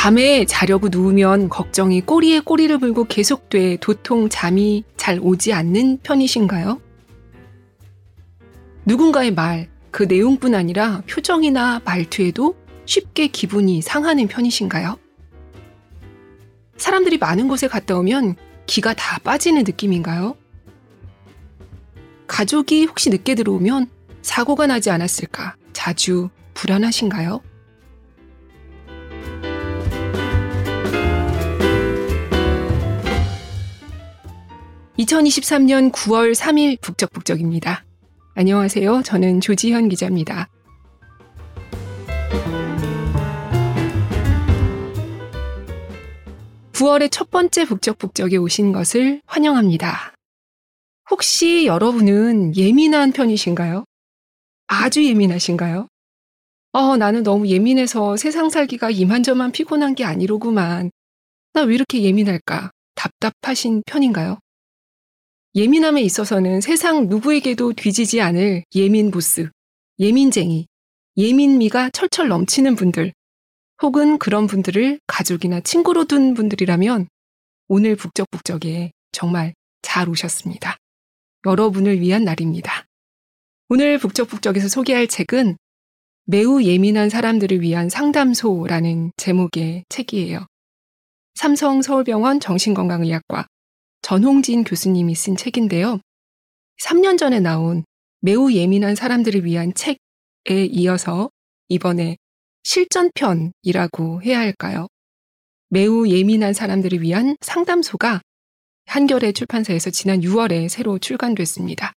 밤에 자려고 누우면 걱정이 꼬리에 꼬리를 물고 계속돼 도통 잠이 잘 오지 않는 편이신가요? 누군가의 말, 그 내용뿐 아니라 표정이나 말투에도 쉽게 기분이 상하는 편이신가요? 사람들이 많은 곳에 갔다 오면 기가 다 빠지는 느낌인가요? 가족이 혹시 늦게 들어오면 사고가 나지 않았을까 자주 불안하신가요? 2023년 9월 3일 북적북적입니다. 안녕하세요. 저는 조지현 기자입니다. 9월의 첫 번째 북적북적에 오신 것을 환영합니다. 혹시 여러분은 예민한 편이신가요? 아주 예민하신가요? 어, 나는 너무 예민해서 세상 살기가 이만저만 피곤한 게 아니로구만. 나 왜 이렇게 예민할까? 답답하신 편인가요? 예민함에 있어서는 세상 누구에게도 뒤지지 않을 예민 보스, 예민쟁이, 예민미가 철철 넘치는 분들, 혹은 그런 분들을 가족이나 친구로 둔 분들이라면 오늘 북적북적에 정말 잘 오셨습니다. 여러분을 위한 날입니다. 오늘 북적북적에서 소개할 책은 매우 예민한 사람들을 위한 상담소라는 제목의 책이에요. 삼성 서울병원 정신건강의학과 전홍진 교수님이 쓴 책인데요. 3년 전에 나온 매우 예민한 사람들을 위한 책에 이어서 이번에 실전편이라고 해야 할까요? 매우 예민한 사람들을 위한 상담소가 한겨레 출판사에서 지난 6월에 새로 출간됐습니다.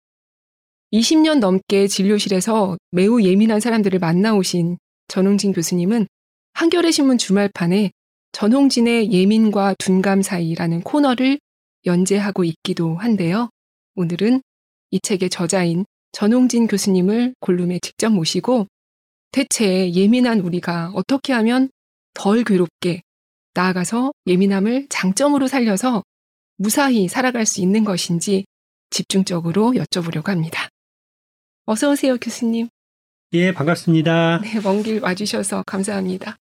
20년 넘게 진료실에서 매우 예민한 사람들을 만나오신 전홍진 교수님은 한겨레 신문 주말판에 전홍진의 예민과 둔감 사이라는 코너를 연재하고 있기도 한데요. 오늘은 이 책의 저자인 전홍진 교수님을 골룸에 직접 모시고 대체 예민한 우리가 어떻게 하면 덜 괴롭게 나아가서 예민함을 장점으로 살려서 무사히 살아갈 수 있는 것인지 집중적으로 여쭤보려고 합니다. 어서 오세요, 교수님. 예, 반갑습니다. 네, 먼 길 와주셔서 감사합니다.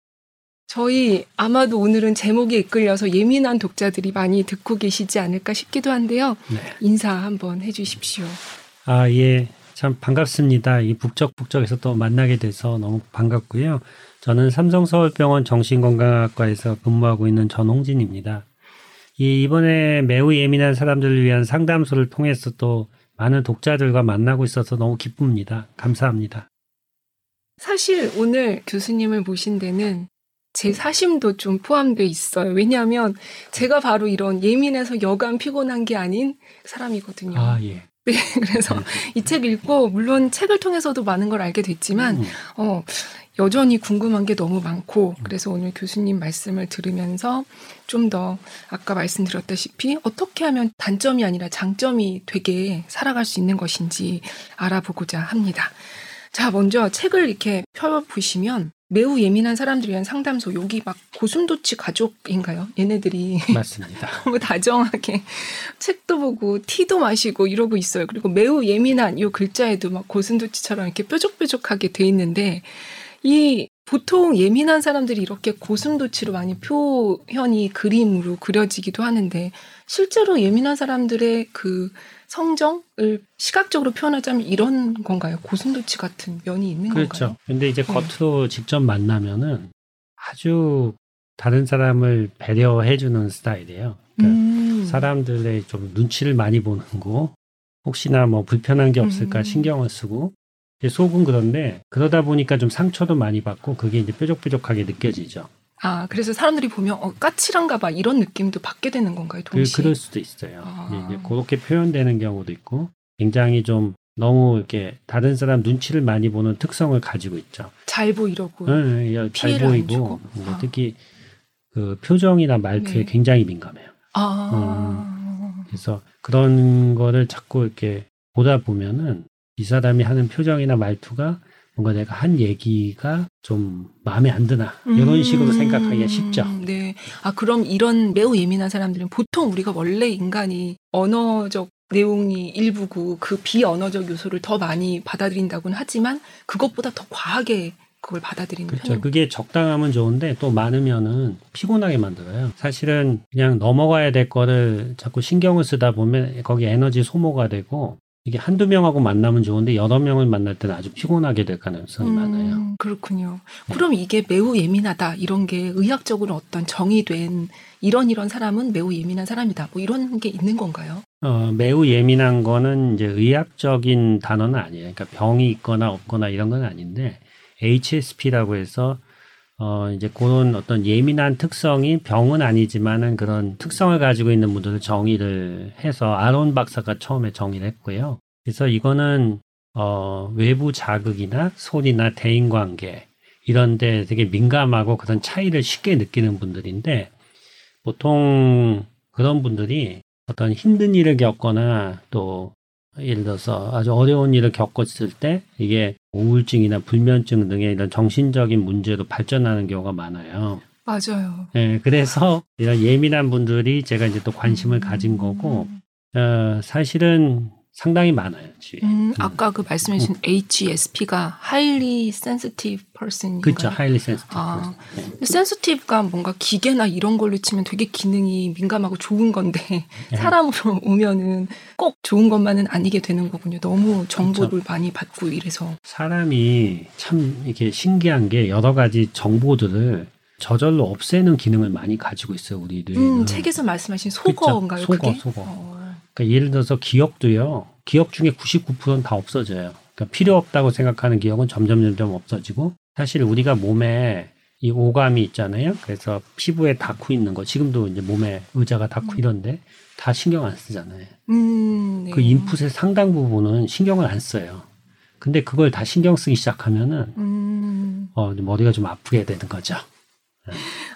저희 아마도 오늘은 제목에 이끌려서 예민한 독자들이 많이 듣고 계시지 않을까 싶기도 한데요. 네. 인사 한번 해주십시오. 아, 예. 참 반갑습니다. 이 북적북적에서 또 만나게 돼서 너무 반갑고요. 저는 삼성서울병원 정신건강학과에서 근무하고 있는 전홍진입니다. 이 이번에 매우 예민한 사람들을 위한 상담소를 통해서 또 많은 독자들과 만나고 있어서 너무 기쁩니다. 감사합니다. 사실 오늘 교수님을 모신 데는 제 사심도 좀 포함돼 있어요. 왜냐하면 제가 바로 이런 예민해서 여간 피곤한 게 아닌 사람이거든요. 아, 예. 네, 그래서 네. 이책 읽고 물론 책을 통해서도 많은 걸 알게 됐지만 음. 어 여전히 궁금한 게 너무 많고 그래서 오늘 교수님 말씀을 들으면서 좀 더 아까 말씀드렸다시피 어떻게 하면 단점이 아니라 장점이 되게 살아갈 수 있는 것인지 알아보고자 합니다. 자, 먼저 책을 이렇게 펴보시면 매우 예민한 사람들 위한 상담소 여기 막 고슴도치 가족인가요? 얘네들이 맞습니다. 너무 다정하게 책도 보고 티도 마시고 이러고 있어요. 그리고 매우 예민한 이 글자에도 막 고슴도치처럼 이렇게 뾰족뾰족하게 돼 있는데 이 보통 예민한 사람들이 이렇게 고슴도치로 많이 표현이 그림으로 그려지기도 하는데 실제로 예민한 사람들의 그 성정을 시각적으로 표현하자면 이런 건가요? 고슴도치 같은 면이 있는 그렇죠. 건가요? 그렇죠. 근데 이제 네. 겉으로 직접 만나면은 아주 다른 사람을 배려해주는 스타일이에요. 그러니까 음. 사람들의 좀 눈치를 많이 보는 거, 혹시나 뭐 불편한 게 없을까 음. 신경을 쓰고, 속은 그런데 그러다 보니까 좀 상처도 많이 받고 그게 이제 뾰족뾰족하게 느껴지죠. 아, 그래서 사람들이 보면 어, 까칠한가 봐 이런 느낌도 받게 되는 건가요, 그, 동시에? 그, 그럴 수도 있어요. 아. 이제 그렇게 표현되는 경우도 있고 굉장히 좀 너무 이렇게 다른 사람 눈치를 많이 보는 특성을 가지고 있죠. 잘 보이려고. 네, 네, 잘 보이고 뭐 아. 특히 그 표정이나 말투에 네. 굉장히 민감해요. 아. 음, 그래서 그런 거를 자꾸 이렇게 보다 보면은 이 사람이 하는 표정이나 말투가 뭔가 내가 한 얘기가 좀 마음에 안 드나 이런 음, 식으로 생각하기가 쉽죠. 네. 아 그럼 이런 매우 예민한 사람들은 보통 우리가 원래 인간이 언어적 내용이 일부고 그 비언어적 요소를 더 많이 받아들인다고는 하지만 그것보다 더 과하게 그걸 받아들이는 그렇죠. 편이 그게 적당하면 좋은데 또 많으면은 피곤하게 만들어요. 사실은 그냥 넘어가야 될 거를 자꾸 신경을 쓰다 보면 거기 에너지 소모가 되고 이게 한두 명하고 만나면 좋은데 여러 명을 만날 때는 아주 피곤하게 될 가능성이 음, 많아요. 그렇군요. 네. 그럼 이게 매우 예민하다 이런 게 의학적으로 어떤 정의된 이런 이런 사람은 매우 예민한 사람이다. 뭐 이런 게 있는 건가요? 어, 매우 예민한 거는 이제 의학적인 단어는 아니에요. 그러니까 병이 있거나 없거나 이런 건 아닌데 HSP라고 해서 어, 이제 그런 어떤 예민한 특성이 병은 아니지만은 그런 특성을 가지고 있는 분들을 정의를 해서 아론 박사가 처음에 정의를 했고요. 그래서 이거는 어, 외부 자극이나 소리나 대인 관계 이런데 되게 민감하고 그런 차이를 쉽게 느끼는 분들인데 보통 그런 분들이 어떤 힘든 일을 겪거나 또 예를 들어서 아주 어려운 일을 겪었을 때 이게 우울증이나 불면증 등의 이런 정신적인 문제로 발전하는 경우가 많아요. 맞아요. 예, 그래서 이런 예민한 분들이 제가 이제 또 관심을 가진 거고, 어, 사실은 상당히 많아요. 음, 음. 아까 그 말씀해주신 HSP가 highly sensitive person인가요? 그렇죠, highly sensitive. 아. person. 네. 센스티브가 뭔가 기계나 이런 걸로 치면 되게 기능이 민감하고 좋은 건데 네. 사람으로 오면은 꼭 좋은 것만은 아니게 되는 거군요. 너무 정보를 많이 받고 이래서. 사람이 참 이렇게 신기한 게 여러 가지 정보들을 저절로 없애는 기능을 많이 가지고 있어요, 우리 뇌는. 음, 책에서 말씀하신 그쵸, 속어, 그게? 속어. 어. 그러니까 예를 들어서 기억도요. 기억 중에 99%는 다 없어져요. 그러니까 필요 없다고 생각하는 기억은 점점 점점 없어지고 사실 우리가 몸에 이 오감이 있잖아요. 그래서 피부에 닿고 있는 거 지금도 이제 몸에 의자가 닿고 음. 이런데 다 신경 안 쓰잖아요. 음, 네. 그 인풋의 상당 부분은 신경을 안 써요. 근데 그걸 다 신경 쓰기 시작하면은 음, 어, 머리가 좀 아프게 되는 거죠.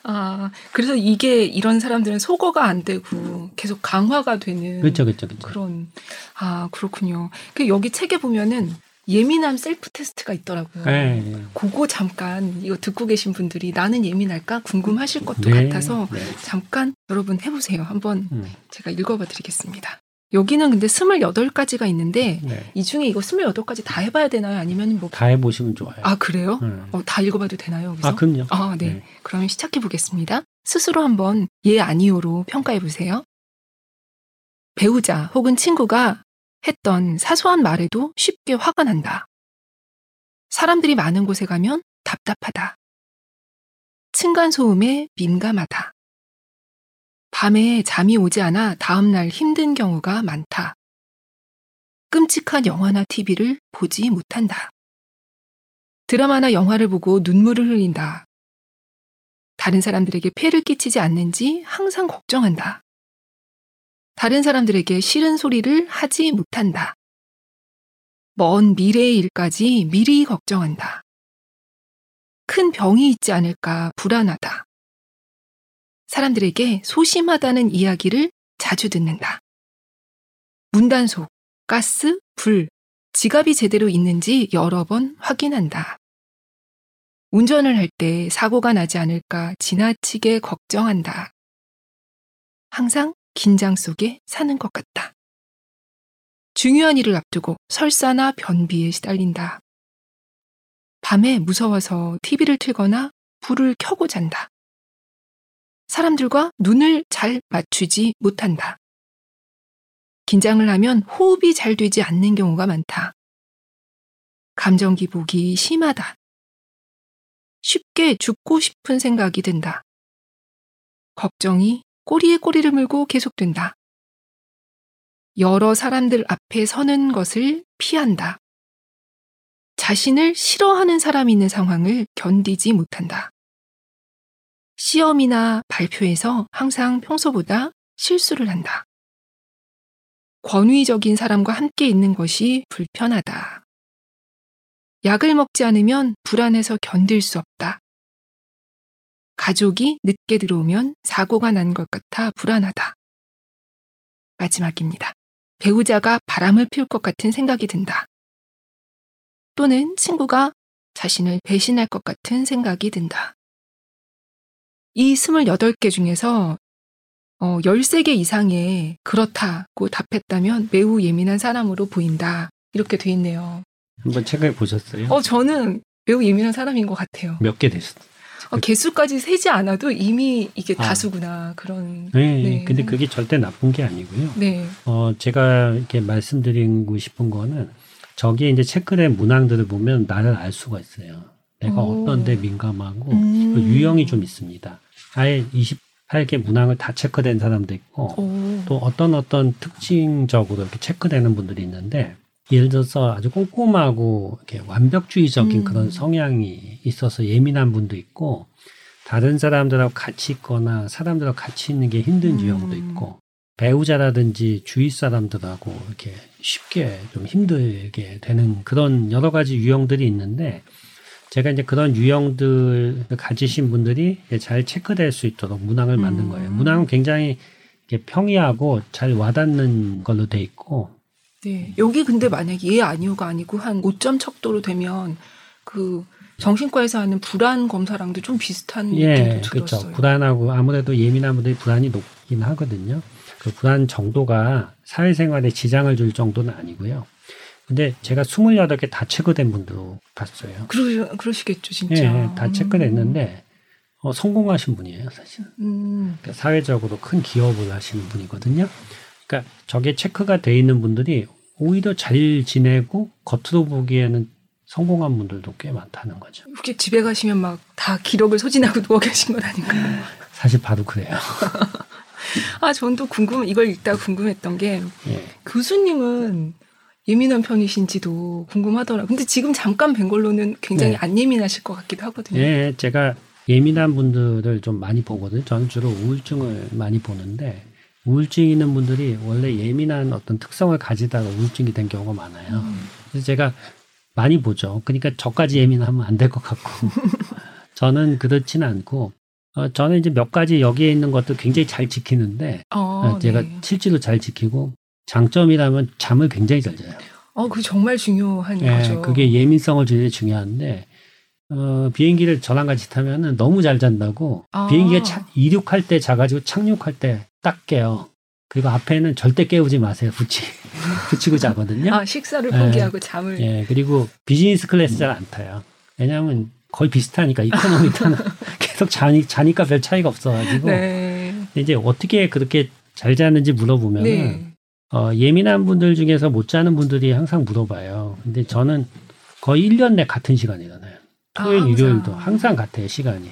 아, 그래서 이게 이런 사람들은 속어가 안 되고 계속 강화가 되는 그렇죠, 그렇죠, 그렇죠. 그런 아 그렇군요. 그 여기 책에 보면은 예민함 셀프 테스트가 있더라고요. 네, 네. 그거 잠깐 이거 듣고 계신 분들이 나는 예민할까 궁금하실 것도 네, 같아서 네. 잠깐 여러분 해보세요. 한번 음, 제가 읽어봐 드리겠습니다. 여기는 근데 28가지가 있는데 네. 이 중에 이거 28가지 다 해봐야 되나요? 아니면 뭐. 다 해보시면 좋아요. 아, 그래요? 음. 어, 다 읽어봐도 되나요? 여기서? 아, 그럼요. 아, 네. 네. 그러면 시작해 보겠습니다. 스스로 한번 예, 아니요로 평가해 보세요. 배우자 혹은 친구가 했던 사소한 말에도 쉽게 화가 난다. 사람들이 많은 곳에 가면 답답하다. 층간 소음에 민감하다. 밤에 잠이 오지 않아 다음날 힘든 경우가 많다. 끔찍한 영화나 TV를 보지 못한다. 드라마나 영화를 보고 눈물을 흘린다. 다른 사람들에게 폐를 끼치지 않는지 항상 걱정한다. 다른 사람들에게 싫은 소리를 하지 못한다. 먼 미래의 일까지 미리 걱정한다. 큰 병이 있지 않을까 불안하다. 사람들에게 소심하다는 이야기를 자주 듣는다. 문단속, 가스, 불, 지갑이 제대로 있는지 여러 번 확인한다. 운전을 할 때 사고가 나지 않을까 지나치게 걱정한다. 항상 긴장 속에 사는 것 같다. 중요한 일을 앞두고 설사나 변비에 시달린다. 밤에 무서워서 TV를 틀거나 불을 켜고 잔다. 사람들과 눈을 잘 맞추지 못한다. 긴장을 하면 호흡이 잘 되지 않는 경우가 많다. 감정 기복이 심하다. 쉽게 죽고 싶은 생각이 든다. 걱정이 꼬리에 꼬리를 물고 계속된다. 여러 사람들 앞에 서는 것을 피한다. 자신을 싫어하는 사람이 있는 상황을 견디지 못한다. 시험이나 발표에서 항상 평소보다 실수를 한다. 권위적인 사람과 함께 있는 것이 불편하다. 약을 먹지 않으면 불안해서 견딜 수 없다. 가족이 늦게 들어오면 사고가 난 것 같아 불안하다. 마지막입니다. 배우자가 바람을 피울 것 같은 생각이 든다. 또는 친구가 자신을 배신할 것 같은 생각이 든다. 이 28개 중에서 어, 13개 이상의 그렇다고 답했다면 매우 예민한 사람으로 보인다. 이렇게 돼 있네요. 한번 책을 보셨어요? 어, 저는 매우 예민한 사람인 것 같아요. 몇 개 되셨어요? 어, 개수까지 세지 않아도 이미 이게 아. 다수구나 그런. 네, 네, 근데 그게 절대 나쁜 게 아니고요. 네. 어, 제가 이렇게 말씀드리고 싶은 거는 저기에 이제 체크된 문항들을 보면 나를 알 수가 있어요. 내가 오. 어떤 데 민감하고 음. 유형이 좀 있습니다. 아예 28개 문항을 다 체크된 사람도 있고 오. 또 어떤 어떤 특징적으로 이렇게 체크되는 분들이 있는데 예를 들어서 아주 꼼꼼하고 이렇게 완벽주의적인 음. 그런 성향이 있어서 예민한 분도 있고 다른 사람들하고 같이 있거나 사람들하고 같이 있는 게 힘든 음. 유형도 있고 배우자라든지 주위 사람들하고 이렇게 쉽게 좀 힘들게 되는 그런 여러 가지 유형들이 있는데 제가 이제 그런 유형들 가지신 분들이 잘 체크될 수 있도록 문항을 만든 음. 거예요. 문항은 굉장히 평이하고 잘 와닿는 걸로 돼 있고 네. 여기 근데 만약에 예 아니오가 아니고 한 5점 척도로 되면 그 정신과에서 하는 불안 검사랑도 좀 비슷한 예, 느낌도 들었어요. 그렇죠. 불안하고 아무래도 예민한 분들이 불안이 높긴 하거든요. 그 불안 정도가 사회생활에 지장을 줄 정도는 아니고요. 근데 제가 28개 다 체크된 분도 봤어요. 그러, 그러시겠죠, 진짜. 예, 다 체크됐는데, 어, 성공하신 분이에요, 사실. 음. 그러니까 사회적으로 큰 기업을 하시는 분이거든요. 그러니까 저게 체크가 돼 있는 분들이 오히려 잘 지내고 겉으로 보기에는 성공한 분들도 꽤 많다는 거죠. 혹시 집에 가시면 막 다 기록을 소진하고 누워 계신 건 아닌가요? 사실 바로 그래요. 아, 전 또 궁금, 이걸 읽다 궁금했던 게 예. 교수님은 예민한 편이신지도 궁금하더라고요. 근데 지금 잠깐 뵌 걸로는 굉장히 네. 안 예민하실 것 같기도 하거든요. 예, 제가 예민한 분들을 좀 많이 보거든요. 저는 주로 우울증을 많이 보는데 우울증 있는 분들이 원래 예민한 어떤 특성을 가지다가 우울증이 된 경우가 많아요. 음. 그래서 제가 많이 보죠. 그러니까 저까지 예민하면 안 될 것 같고 저는 그렇지는 않고 어, 저는 이제 몇 가지 여기에 있는 것도 굉장히 잘 지키는데 어, 어 제가 네. 실제로 잘 지키고 장점이라면 잠을 굉장히 잘 자요. 어, 그 정말 중요한 네, 거죠. 그게 예민성을 제일 중요한데 어, 비행기를 저랑 같이 타면은 너무 잘 잔다고 아. 비행기가 차, 이륙할 때 자가지고 착륙할 때 딱 깨요. 그리고 앞에는 절대 깨우지 마세요. 붙이 붙이고 자거든요. 아 식사를 포기하고 네. 잠을. 예 그리고 비즈니스 클래스 잘 안 타요. 왜냐하면 거의 비슷하니까 이코노미 타는 계속 자니 자니까 별 차이가 없어가지고. 네. 이제 어떻게 그렇게 잘 자는지 물어보면은 네. 어, 예민한 분들 중에서 못 자는 분들이 항상 물어봐요. 근데 저는 거의 1년 내 같은 일어나요. 토요일, 아, 일요일도 항상 같아요, 시간이.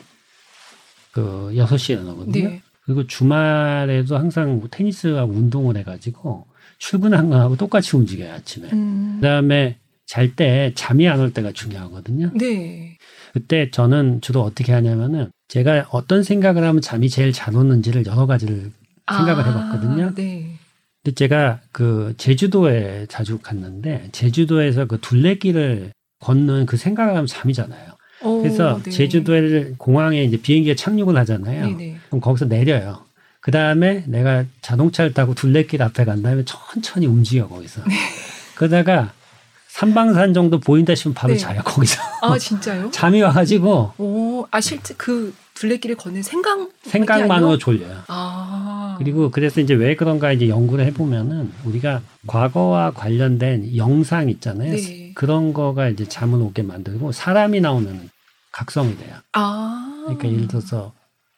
그 6시에 일어나거든요. 네. 그리고 주말에도 항상 뭐 테니스하고 운동을 해가지고 출근한 거하고 똑같이 움직여요, 아침에. 음. 그 다음에 잘 때 잠이 안 올 때가 중요하거든요. 네. 그때 저는 주로 어떻게 하냐면은 제가 어떤 생각을 하면 잠이 제일 잘 오는지를 여러 가지를 생각을 아, 해봤거든요. 네. 근데 제가 그 제주도에 자주 갔는데 제주도에서 그 둘레길을 걷는 그 생각을 하면 잠이잖아요. 오, 그래서 네. 제주도에 공항에 이제 비행기가 착륙을 하잖아요. 네네. 네. 그럼 거기서 내려요. 그 다음에 내가 자동차를 타고 둘레길 앞에 간 다음에 천천히 움직여 거기서. 네. 그러다가 삼방산 정도 보인다 싶으면 바로 네. 자요 거기서. 아 진짜요? 잠이 와가지고. 오, 아 실제 그 둘레길을 걷는 생각 생각만으로 졸려요. 아. 그리고 그래서 이제 왜 그런가 이제 연구를 해보면은 우리가 과거와 관련된 영상 있잖아요. 네. 그런 거가 이제 잠을 오게 만들고 사람이 나오면 각성이 돼요. 아. 그러니까 예를 들어서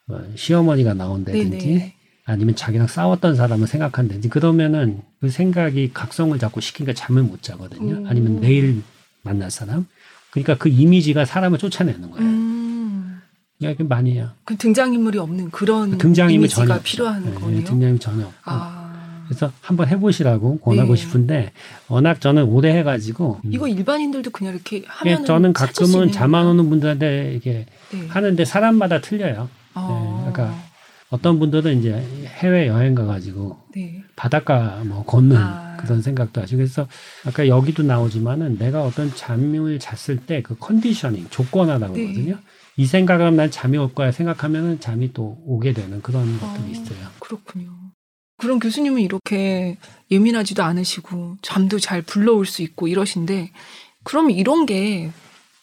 뭐 시어머니가 나온다든지 네네. 아니면 자기랑 싸웠던 사람을 생각한다든지 그러면은 그 생각이 각성을 자꾸 시키니까 잠을 못 자거든요. 음. 아니면 내일 만날 사람. 그러니까 그 이미지가 사람을 쫓아내는 거예요. 음. 이야기 많이 해요. 그 등장인물이 없는 그런 등장인물 전혀 필요한 네, 거네요. 등장인물 전혀 없고. 아. 그래서 한번 해보시라고 권하고 네. 싶은데 워낙 저는 오래 해가지고 음. 이거 일반인들도 그냥 이렇게 하면 저는 가끔은 잠 안 오는 분들한테 이게 네. 하는데 사람마다 틀려요. 아. 네, 그러니까 어떤 분들은 이제 해외 여행 가가지고 네. 바닷가 뭐 걷는 아. 그런 생각도 하시고 그래서 아까 여기도 나오지만은 내가 어떤 잠을 잤을 때 그 컨디셔닝 조건하다고 네. 하거든요. 이 생각하면 난 잠이 올 거야 생각하면은 잠이 또 오게 되는 그런 것들이 어, 있어요. 그렇군요. 그럼 교수님은 이렇게 예민하지도 않으시고 잠도 잘 불러올 수 있고 이러신데 그럼 이런 게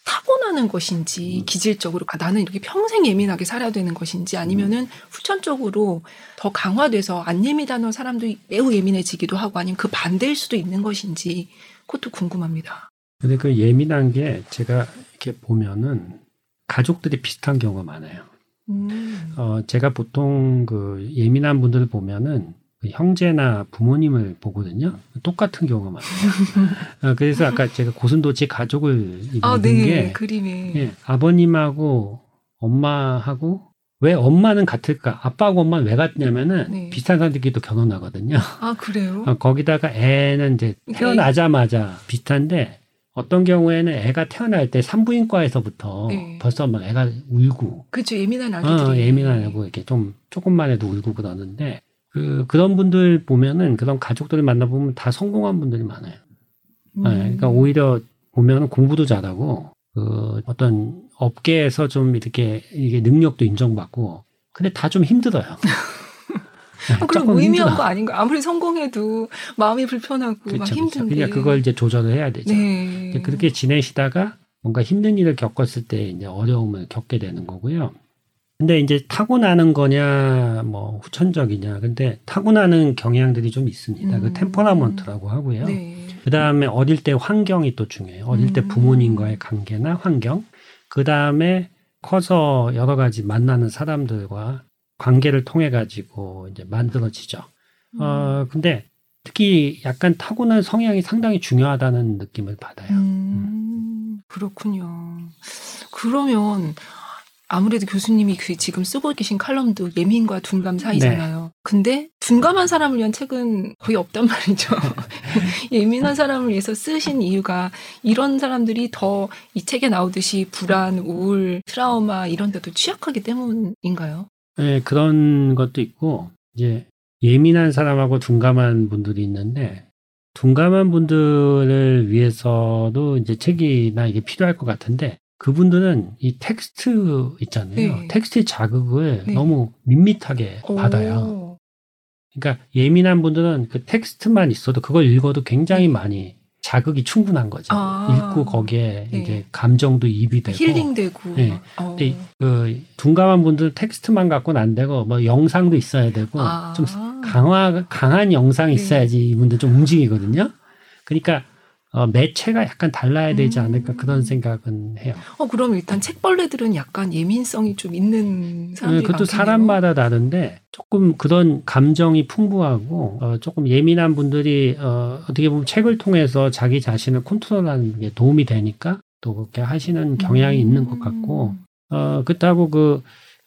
타고나는 것인지 음. 기질적으로 아, 나는 이렇게 평생 예민하게 살아야 되는 것인지 아니면은 음. 후천적으로 더 강화돼서 안 예민한 사람도 매우 예민해지기도 하고 아니면 그 반대일 수도 있는 것인지 그것도 궁금합니다. 근데 그 예민한 게 제가 이렇게 보면은 가족들이 비슷한 경우가 많아요. 음. 어, 제가 보통 그 예민한 분들을 보면은 그 형제나 부모님을 보거든요. 똑같은 경우가 많아요. 어, 그래서 아까 제가 고슴도치 가족을 입은 아, 네, 게 그림에 예, 아버님하고 엄마하고 왜 엄마는 같을까? 아빠하고 엄마는 왜 같냐면은 네. 비슷한 사람들끼리 또 결혼하거든요. 아 그래요? 어, 거기다가 애는 이제 태어나자마자 비슷한데 어떤 경우에는 애가 태어날 때 산부인과에서부터 네. 벌써 막 애가 울고. 그렇죠. 예민한 아기들이. 어, 예민한 애고 이렇게 좀 조금만 해도 울고 그러는데 그 그런 분들 보면은 그런 가족들을 만나보면 다 성공한 분들이 많아요. 음. 네, 그러니까 오히려 보면은 공부도 잘하고 그 어떤 업계에서 좀 이렇게 이게 능력도 인정받고 근데 다 좀 힘들어요. 아, 그럼 무의미한 힘들어. 거 아닌가? 아무리 성공해도 마음이 불편하고 그쵸, 막 힘든데. 그러니까 그걸 이제 조절을 해야 되죠. 네. 그렇게 지내시다가 뭔가 힘든 일을 겪었을 때 이제 어려움을 겪게 되는 거고요. 근데 이제 타고나는 거냐, 뭐 후천적이냐. 근데 타고나는 경향들이 좀 있습니다. 그 음. 그 템퍼라먼트라고 하고요. 네. 그 다음에 어릴 때 환경이 또 중요해요. 어릴 때 음. 부모님과의 관계나 환경. 그 다음에 커서 여러 가지 만나는 사람들과 관계를 통해 가지고 이제 만들어지죠. 음. 어 근데 특히 약간 타고난 성향이 상당히 중요하다는 느낌을 받아요. 음, 음. 그렇군요. 그러면 아무래도 교수님이 그 지금 쓰고 계신 칼럼도 예민과 둔감 사이잖아요. 네. 근데 둔감한 사람을 위한 책은 거의 없단 말이죠. 예민한 사람을 위해서 쓰신 이유가 이런 사람들이 더 이 책에 나오듯이 불안, 우울, 트라우마 이런 데도 취약하기 때문인가요? 네, 그런 것도 있고 이제 예민한 사람하고 둔감한 분들이 있는데 둔감한 분들을 위해서도 이제 책이나 이게 필요할 것 같은데 그분들은 이 텍스트 있잖아요. 네. 텍스트 자극을 네. 너무 밋밋하게 오. 받아요. 그러니까 예민한 분들은 그 텍스트만 있어도 그걸 읽어도 굉장히 네. 많이 자극이 충분한 거죠. 아. 읽고 거기에 네. 이제 감정도 입이 되고 힐링되고. 네. 어. 근데 그 둔감한 분들 텍스트만 갖고는 안 되고 뭐 영상도 있어야 되고 아. 좀 강화 강한 영상이 네. 있어야지 이분들 좀 움직이거든요. 그러니까 어, 매체가 약간 달라야 되지 않을까 음. 그런 생각은 해요. 어 그럼 일단 책벌레들은 약간 예민성이 좀 있는 사람들이 네, 그것도 많겠네요. 사람마다 다른데 조금 그런 감정이 풍부하고 어, 조금 예민한 분들이 어, 어떻게 보면 책을 통해서 자기 자신을 컨트롤하는 게 도움이 되니까 또 그렇게 하시는 경향이 음. 있는 것 같고 어, 그렇다고 그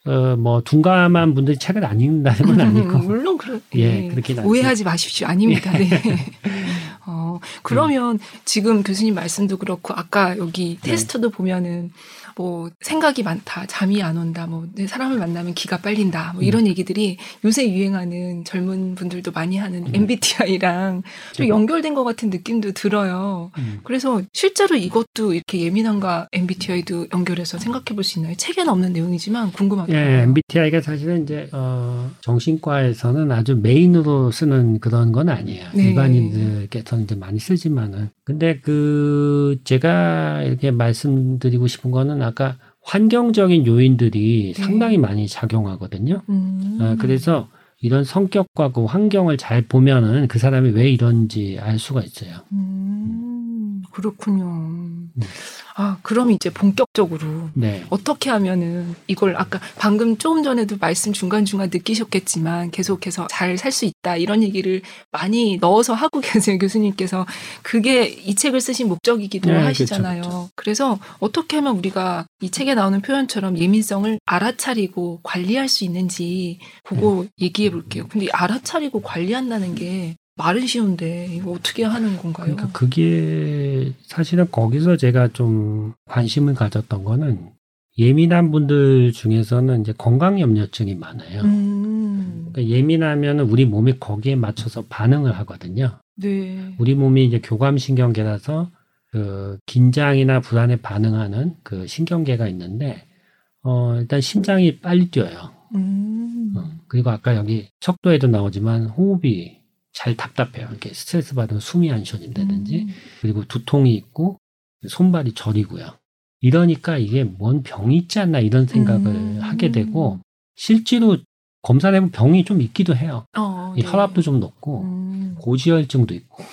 어, 뭐, 둔감한 분들이 책을 안 읽는다는 건 아니고. 물론, 그렇, 예, 그렇게 오해하지 마십시오. 아닙니다. 네. 어, 그러면 음. 지금 교수님 말씀도 그렇고 아까 여기 네. 테스트도 보면은 뭐 생각이 많다, 잠이 안 온다, 뭐 사람을 만나면 기가 빨린다, 뭐 이런 음. 얘기들이 요새 유행하는 젊은 분들도 많이 하는 음. MBTI랑 좀 연결된 것 같은 느낌도 들어요. 음. 그래서 실제로 이것도 이렇게 예민한가 MBTI도 연결해서 생각해 볼 수 있나요? 책에는 없는 내용이지만 궁금하더라고요. 예, MBTI가 사실은 이제 어, 정신과에서는 아주 메인으로 쓰는 그런 건 아니에요. 네. 일반인들께서는 이제 많이 쓰지만은 근데 그 제가 이렇게 말씀드리고 싶은 거는 아까 환경적인 요인들이 네. 상당히 많이 작용하거든요. 음. 아, 그래서 이런 성격과 그 환경을 잘 보면은 그 사람이 왜 이런지 알 수가 있어요. 음, 그렇군요. 음. 아, 그럼 이제 본격적으로 네. 어떻게 하면은 이걸 아까 방금 조금 전에도 말씀 중간중간 느끼셨겠지만 계속해서 잘 살 수 있다 이런 얘기를 많이 넣어서 하고 계세요 교수님께서 그게 이 책을 쓰신 목적이기도 네, 하시잖아요. 그렇죠, 그렇죠. 그래서 어떻게 하면 우리가 이 책에 나오는 표현처럼 예민성을 알아차리고 관리할 수 있는지 그거 네. 얘기해 볼게요. 근데 알아차리고 관리한다는 게 말은 쉬운데 이거 어떻게 하는 건가요? 그러니까 그게 사실은 거기서 제가 좀 관심을 가졌던 거는 예민한 분들 중에서는 이제 건강 염려증이 많아요. 음. 그러니까 예민하면 우리 몸이 거기에 맞춰서 반응을 하거든요. 네. 우리 몸이 이제 교감신경계라서 그 긴장이나 불안에 반응하는 그 신경계가 있는데 어 일단 심장이 빨리 뛰어요. 음. 어, 그리고 아까 여기 척도에도 나오지만 호흡이 잘 답답해요. 이렇게 스트레스 받으면 숨이 안 쉬어진다든지 음. 그리고 두통이 있고 손발이 저리고요. 이러니까 이게 뭔 병이 있지 않나 이런 생각을 음. 하게 되고 실제로 검사를 해보면 병이 좀 있기도 해요. 어, 네. 혈압도 좀 높고 음. 고지혈증도 있고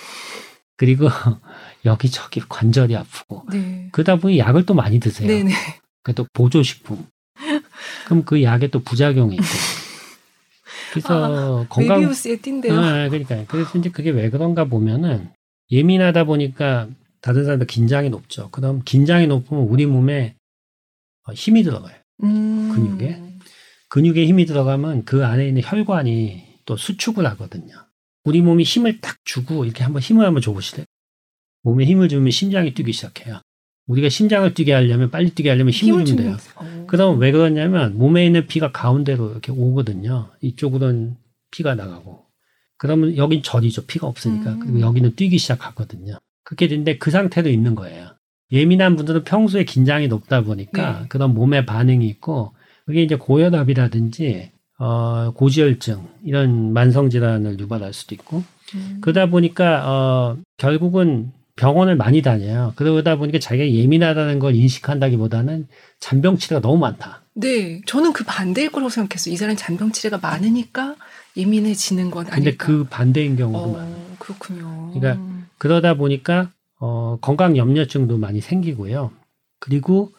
그리고 여기저기 관절이 아프고 네. 그러다 보니 약을 또 많이 드세요. 네네. 그또 보조식품. 그럼 그 약에 또 부작용이 있고. 그래서 아, 건강 메비우스의 띠인데요. 아, 그러니까 그래서 이제 그게 왜 그런가 보면은 예민하다 보니까 다른 사람들 긴장이 높죠. 그다음 긴장이 높으면 우리 몸에 힘이 들어가요. 음. 근육에 근육에 힘이 들어가면 그 안에 있는 혈관이 또 수축을 하거든요. 우리 몸이 힘을 딱 주고 이렇게 한번 힘을 한번 줘보시래요. 몸에 힘을 주면 심장이 뛰기 시작해요. 우리가 심장을 뛰게 하려면 빨리 뛰게 하려면 힘을, 힘을 주면 돼요. 어. 그다음 왜 그러냐면 몸에 있는 피가 가운데로 이렇게 오거든요. 이쪽으로는 피가 나가고 그러면 여긴 절이죠. 피가 없으니까 음. 그리고 여기는 뛰기 시작하거든요. 그렇게 되는데 그 상태로 있는 거예요. 예민한 분들은 평소에 긴장이 높다 보니까 네. 그런 몸의 반응이 있고 그게 이제 고혈압이라든지 어, 고지혈증 이런 만성 질환을 유발할 수도 있고 음. 그러다 보니까 어, 결국은 병원을 많이 다녀요. 그러다 보니까 자기가 예민하다는 걸 인식한다기보다는 잔병 치레가 너무 많다. 네, 저는 그 반대일 거라고 생각했어요. 이 사람 잔병 치레가 많으니까 예민해지는 건 아닐까. 근데 그 반대인 경우도 어, 많아요. 그렇군요. 그러니까 그러다 보니까 어, 건강 염려증도 많이 생기고요. 그리고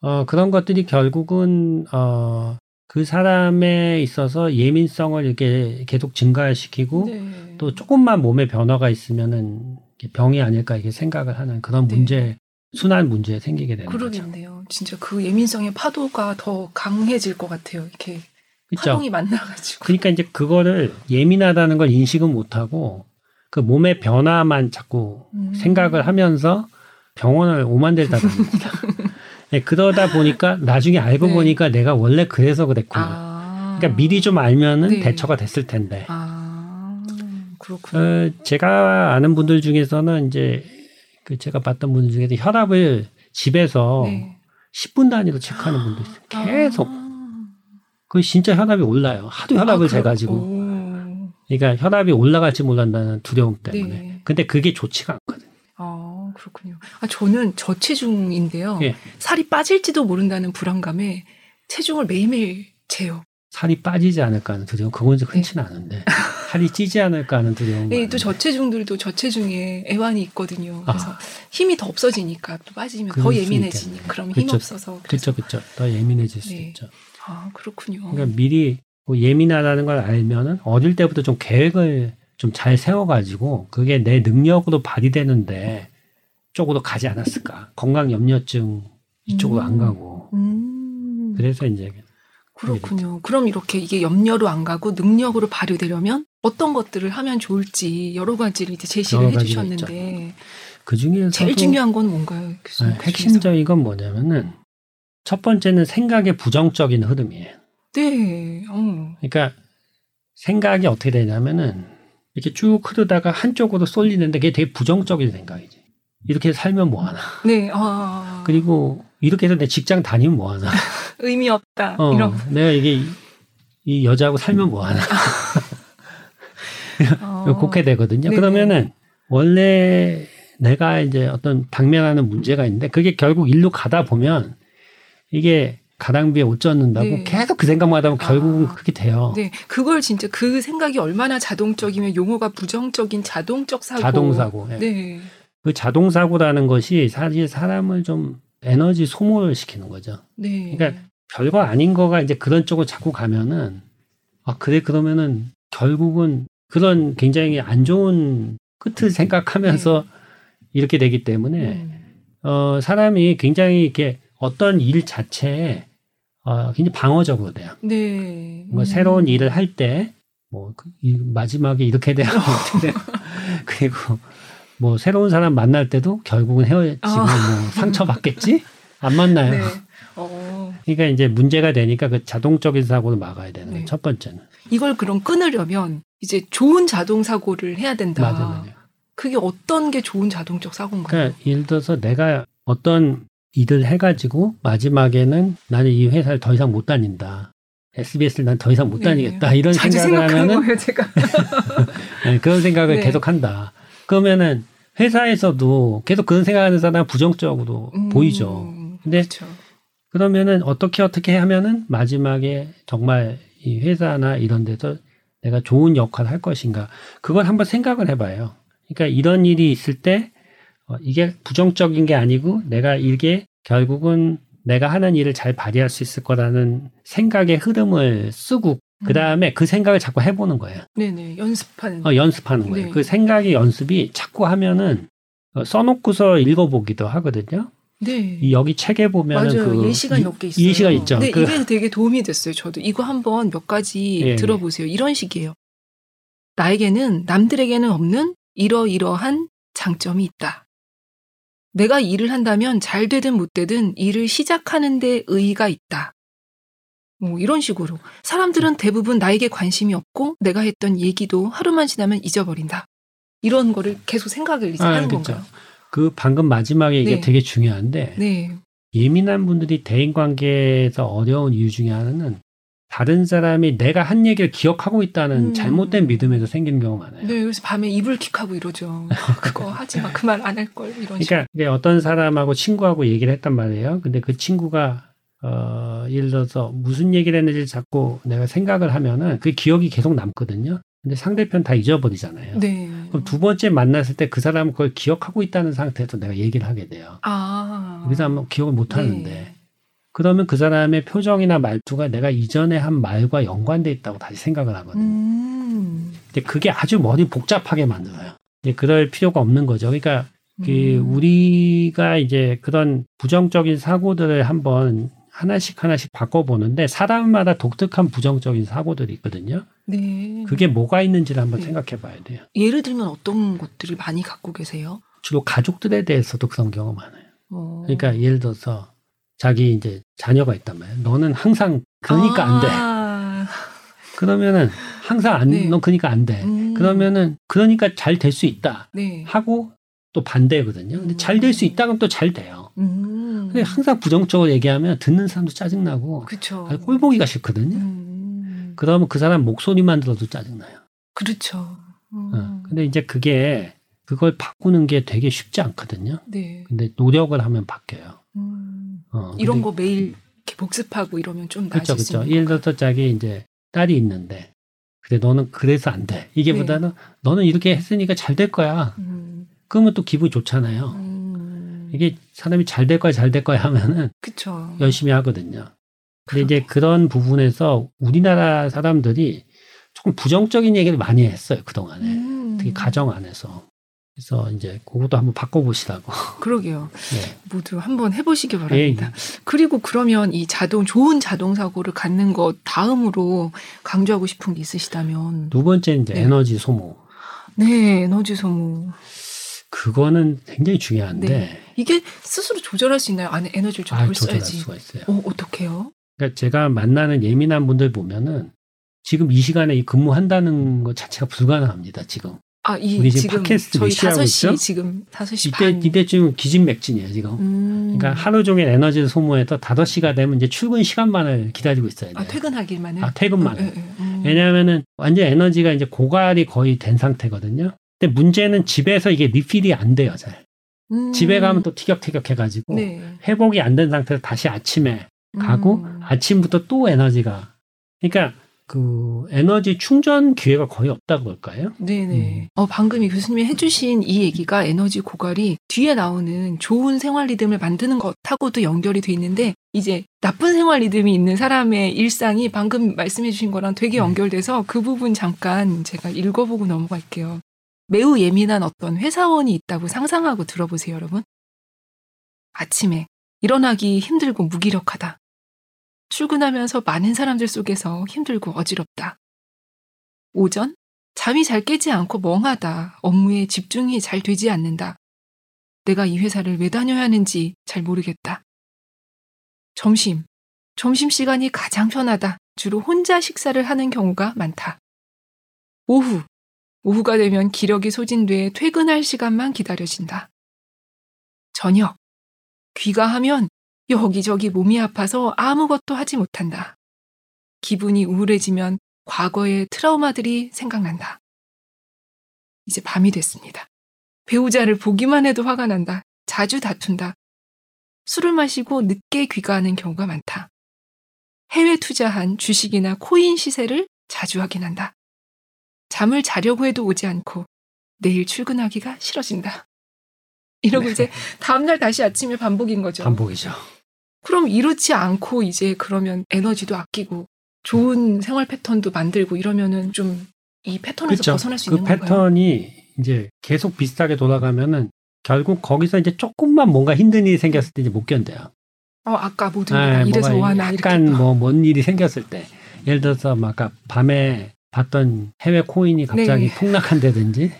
어, 그런 것들이 결국은 어, 그 사람에 있어서 예민성을 이렇게 계속 증가시키고 네. 또 조금만 몸에 변화가 있으면은 병이 아닐까 이렇게 생각을 하는 그런 네. 문제 네. 순환 문제 생기게 되는 그러겠네요. 거죠. 진짜 그 예민성의 파도가 더 강해질 것 같아요. 이렇게 그쵸? 파동이 만나가지고. 그러니까 이제 그거를 예민하다는 걸 인식은 못하고 그 몸의 변화만 자꾸 음. 생각을 하면서 병원을 오만들다 보니다 네, 그러다 보니까 나중에 알고 네. 보니까 내가 원래 그래서 그랬구나. 아. 그러니까 미리 좀 알면은 네. 대처가 됐을 텐데. 아. 그렇군요. 어, 제가 아는 분들 중에서는 이제 그 제가 봤던 분들 중에서 혈압을 집에서 네. 10분 단위로 체크하는 분도 있어요. 아. 계속. 아. 그 진짜 혈압이 올라요. 하도 혈압을 아, 재가지고. 그러니까 혈압이 올라갈지 몰란다는 두려움 때문에. 네. 근데 그게 좋지가 않거든요. 아, 그렇군요. 아, 저는 저체중인데요. 예. 살이 빠질지도 모른다는 불안감에 체중을 매일매일 재요. 살이 빠지지 않을까 하는 두려움, 그건 흔치는 네. 않은데. 살이 찌지 않을까 하는 두려움. 네, 또 저체중들도 저체중에 애환이 있거든요. 그래서 아. 힘이 더 없어지니까 또 빠지면 더 예민해지니 그럼 힘 그쵸, 없어서. 그렇죠, 그렇죠. 더 예민해질 수 네. 있죠. 아, 그렇군요. 그러니까 미리 뭐 예민하다는 걸 알면은 어릴 때부터 좀 계획을 좀 잘 세워가지고 그게 내 능력으로 발휘되는데 쪽으로 가지 않았을까. 건강 염려증 이쪽으로 음. 안 가고. 음. 그래서 이제 그렇군요. 그럼 이렇게 이게 염려로 안 가고 능력으로 발휘되려면 어떤 것들을 하면 좋을지 여러 가지를 이제 제시를 해주셨는데 그 중에서 제일 중요한 건 뭔가요? 네, 핵심적인 건 뭐냐면은 첫 번째는 생각의 부정적인 흐름이에요. 네. 어. 그러니까 생각이 어떻게 되냐면은 이렇게 쭉 흐르다가 한쪽으로 쏠리는데 그게 되게 부정적인 생각이지. 이렇게 살면 뭐하나. 네. 아. 그리고 이렇게 해서 내 직장 다니면 뭐하나. 의미 없다. 어, 이런. 내가 이게 이 여자하고 살면 뭐하나. 어. 그렇게 되거든요. 네 그러면은 원래 내가 이제 어떤 당면하는 문제가 있는데 그게 결국 일로 가다 보면 이게 가랑비에 옷 젖는다고 네. 계속 그 생각만 하다 보면 결국은 아, 그렇게 돼요. 네. 그걸 진짜 그 생각이 얼마나 자동적이면 용어가 부정적인 자동적 사고. 자동사고. 네. 네. 그 자동사고라는 것이 사실 사람을 좀 에너지 소모를 시키는 거죠. 네. 그러니까 별거 아닌 거가 이제 그런 쪽으로 자꾸 가면은 아, 그래, 그러면은 결국은 그런 굉장히 안 좋은 끝을 생각하면서 네. 이렇게 되기 때문에 네. 어, 사람이 굉장히 이렇게 어떤 일 자체에 어, 굉장히 방어적으로 돼요. 네. 뭐 음. 새로운 일을 할 때, 뭐, 그, 마지막에 이렇게 돼요. 그리고 뭐 새로운 사람 만날 때도 결국은 헤어지고 어. 뭐 상처받겠지? 안 만나요. 네. 어. 그러니까 이제 문제가 되니까 그 자동적인 사고를 막아야 되는 네. 첫 번째는. 이걸 그럼 끊으려면 이제 좋은 자동 사고를 해야 된다. 맞아, 맞아. 그게 어떤 게 좋은 자동적 사고인가요? 그러니까 예를 들어서 내가 어떤 일을 해가지고 마지막에는 나는 이 회사를 더 이상 못 다닌다. SBS를 난 더 이상 못 네. 다니겠다. 이런 생각을 하면은 거예요, 제가. 네, 그런 생각을 네. 계속 한다. 그러면은 회사에서도 계속 그런 생각하는 사람 부정적으로 음, 보이죠. 근데 그렇죠. 그러면은 어떻게 어떻게 하면은 마지막에 정말 이 회사나 이런 데서 내가 좋은 역할을 할 것인가 그걸 한번 생각을 해봐요. 그러니까 이런 일이 있을 때 어, 이게 부정적인 게 아니고 내가 이게 결국은 내가 하는 일을 잘 발휘할 수 있을 거라는 생각의 흐름을 쓰고 그 다음에 음. 그 생각을 자꾸 해보는 거예요. 네네 연습하는. 어 연습하는 거예요. 네. 그 생각의 연습이 자꾸 하면은 어, 써놓고서 읽어보기도 하거든요. 네. 이 여기 책에 보면 그 예시가 몇개 있어요. 예시가 있죠. 네, 그, 이게 되게 도움이 됐어요. 저도 이거 한번 몇 가지 예, 들어보세요. 이런 식이에요. 나에게는 남들에게는 없는 이러이러한 장점이 있다. 내가 일을 한다면 잘 되든 못 되든 일을 시작하는 데 의의가 있다. 뭐 이런 식으로 사람들은 대부분 나에게 관심이 없고 내가 했던 얘기도 하루만 지나면 잊어버린다. 이런 거를 계속 생각을 이제 아, 하는 그렇죠. 건가요? 그 방금 마지막에 이게 네. 되게 중요한데 네. 예민한 분들이 대인 관계에서 어려운 이유 중에 하나는 다른 사람이 내가 한 얘기를 기억하고 있다는 음. 잘못된 믿음에서 생기는 경우가 많아요. 네, 그래서 밤에 이불 킥하고 이러죠. 그거 하지 마, 그 말 안 할 걸 이런. 그러니까 식으로. 어떤 사람하고 친구하고 얘기를 했단 말이에요. 근데 그 친구가 어, 예를 들어서 무슨 얘기를 했는지 자꾸 내가 생각을 하면은 그 기억이 계속 남거든요. 근데 상대편 다 잊어버리잖아요. 네. 그럼 두 번째 만났을 때 그 사람은 그걸 기억하고 있다는 상태에서 내가 얘기를 하게 돼요. 아. 그 사람은 기억을 못 하는데. 네. 그러면 그 사람의 표정이나 말투가 내가 이전에 한 말과 연관돼 있다고 다시 생각을 하거든요. 음. 근데 그게 아주 머리 복잡하게 만들어요. 이제 그럴 필요가 없는 거죠. 그러니까 그 음. 우리가 이제 그런 부정적인 사고들을 한번 하나씩 하나씩 바꿔보는데 사람마다 독특한 부정적인 사고들이 있거든요. 네. 그게 뭐가 있는지를 한번 네. 생각해 봐야 돼요. 예를 들면 어떤 것들을 많이 갖고 계세요? 주로 가족들에 대해서도 그런 경우가 많아요. 어. 그러니까 예를 들어서 자기 이제 자녀가 있단 말이에요. 너는 항상 그러니까 아. 안 돼. 아. 그러면은 항상 안, 네. 너 그러니까 안 돼. 음. 그러면은 그러니까 잘 될 수 있다. 네. 하고 또 반대거든요. 근데 잘 될수 음. 있다면 또 잘 돼요. 음. 근데 항상 부정적으로 얘기하면 듣는 사람도 짜증나고 그쵸. 꼴 보기가 싫거든요. 음. 그러면 그 사람 목소리만 들어도 짜증나요. 그렇죠. 음. 어. 근데 이제 그게 그걸 바꾸는 게 되게 쉽지 않거든요. 네. 근데 노력을 하면 바뀌어요. 음. 어, 이런 거 매일 이렇게 복습하고 이러면 좀 나을 그렇죠, 그렇죠. 예를 들어서 자기 이제 딸이 있는데 그래 너는 그래서 안 돼. 이게보다는 네. 너는 이렇게 했으니까 잘 될 거야. 음. 그러면 또 기분이 좋잖아요. 음. 이게 사람이 잘 될 거야, 잘 될 거야 하면은 그쵸. 열심히 하거든요. 근데 이제 그런 부분에서 우리나라 사람들이 조금 부정적인 얘기를 많이 했어요 그동안에 음. 특히 가정 안에서 그래서 이제 그것도 한번 바꿔보시라고. 그러게요. 네. 모두 한번 해보시기 바랍니다. 네. 그리고 그러면 이 자동 좋은 자동 사고를 갖는 것 다음으로 강조하고 싶은 게 있으시다면 두 번째 이제 네. 에너지 소모. 네, 에너지 소모. 그거는 굉장히 중요한데 네. 이게 스스로 조절할 수 있나요? 안에 에너지를 좀 아, 조절할 수가 있어요. 어, 어떻게요? 그러니까 제가 만나는 예민한 분들 보면은 지금 이 시간에 이 근무한다는 것 자체가 불가능합니다. 지금. 아, 이 우리 지금, 팟캐스트 저희 5시 있죠? 지금 5시 이때, 반. 이때쯤 기진맥진이에요, 지금. 음. 그러니까 하루 종일 에너지를 소모해서 5시가 되면 이제 출근 시간만을 기다리고 있어야 돼요. 아, 퇴근하기만을? 아, 퇴근만을. 음, 음, 음. 왜냐하면은 완전 에너지가 이제 고갈이 거의 된 상태거든요. 근데 문제는 집에서 이게 리필이 안 돼요, 잘. 음. 집에 가면 또 티격태격 해가지고 네. 회복이 안 된 상태에서 다시 아침에 가고 음. 아침부터 또 에너지가. 그러니까 그 에너지 충전 기회가 거의 없다고 볼까요? 네네. 음. 어, 방금 이 교수님이 해주신 이 얘기가 에너지 고갈이 뒤에 나오는 좋은 생활 리듬을 만드는 것하고도 연결이 돼 있는데 이제 나쁜 생활 리듬이 있는 사람의 일상이 방금 말씀해 주신 거랑 되게 네. 연결돼서 그 부분 잠깐 제가 읽어보고 넘어갈게요. 매우 예민한 어떤 회사원이 있다고 상상하고 들어보세요, 여러분. 아침에 일어나기 힘들고 무기력하다. 출근하면서 많은 사람들 속에서 힘들고 어지럽다. 오전? 잠이 잘 깨지 않고 멍하다. 업무에 집중이 잘 되지 않는다. 내가 이 회사를 왜 다녀야 하는지 잘 모르겠다. 점심. 점심시간이 가장 편하다. 주로 혼자 식사를 하는 경우가 많다. 오후. 오후가 되면 기력이 소진돼 퇴근할 시간만 기다려진다. 저녁. 귀가하면 여기저기 몸이 아파서 아무것도 하지 못한다. 기분이 우울해지면 과거의 트라우마들이 생각난다. 이제 밤이 됐습니다. 배우자를 보기만 해도 화가 난다. 자주 다툰다. 술을 마시고 늦게 귀가하는 경우가 많다. 해외 투자한 주식이나 코인 시세를 자주 확인한다. 잠을 자려고 해도 오지 않고 내일 출근하기가 싫어진다. 이러고 네. 이제 다음날 다시 아침에 반복인 거죠. 반복이죠. 그럼 이렇지 않고 이제 그러면 에너지도 아끼고 좋은 생활 패턴도 만들고 이러면은 좀 이 패턴에서 그쵸. 벗어날 수 그 있는 건가요? 그 패턴이 이제 계속 비슷하게 돌아가면은 결국 거기서 이제 조금만 뭔가 힘든 일이 생겼을 때 이제 못 견뎌요. 어 아까 모든 네, 이래서 와나 약간 뭐뭔 일이 생겼을 때 예를 들어서 막 아까 밤에 봤던 해외 코인이 갑자기 네. 폭락한다든지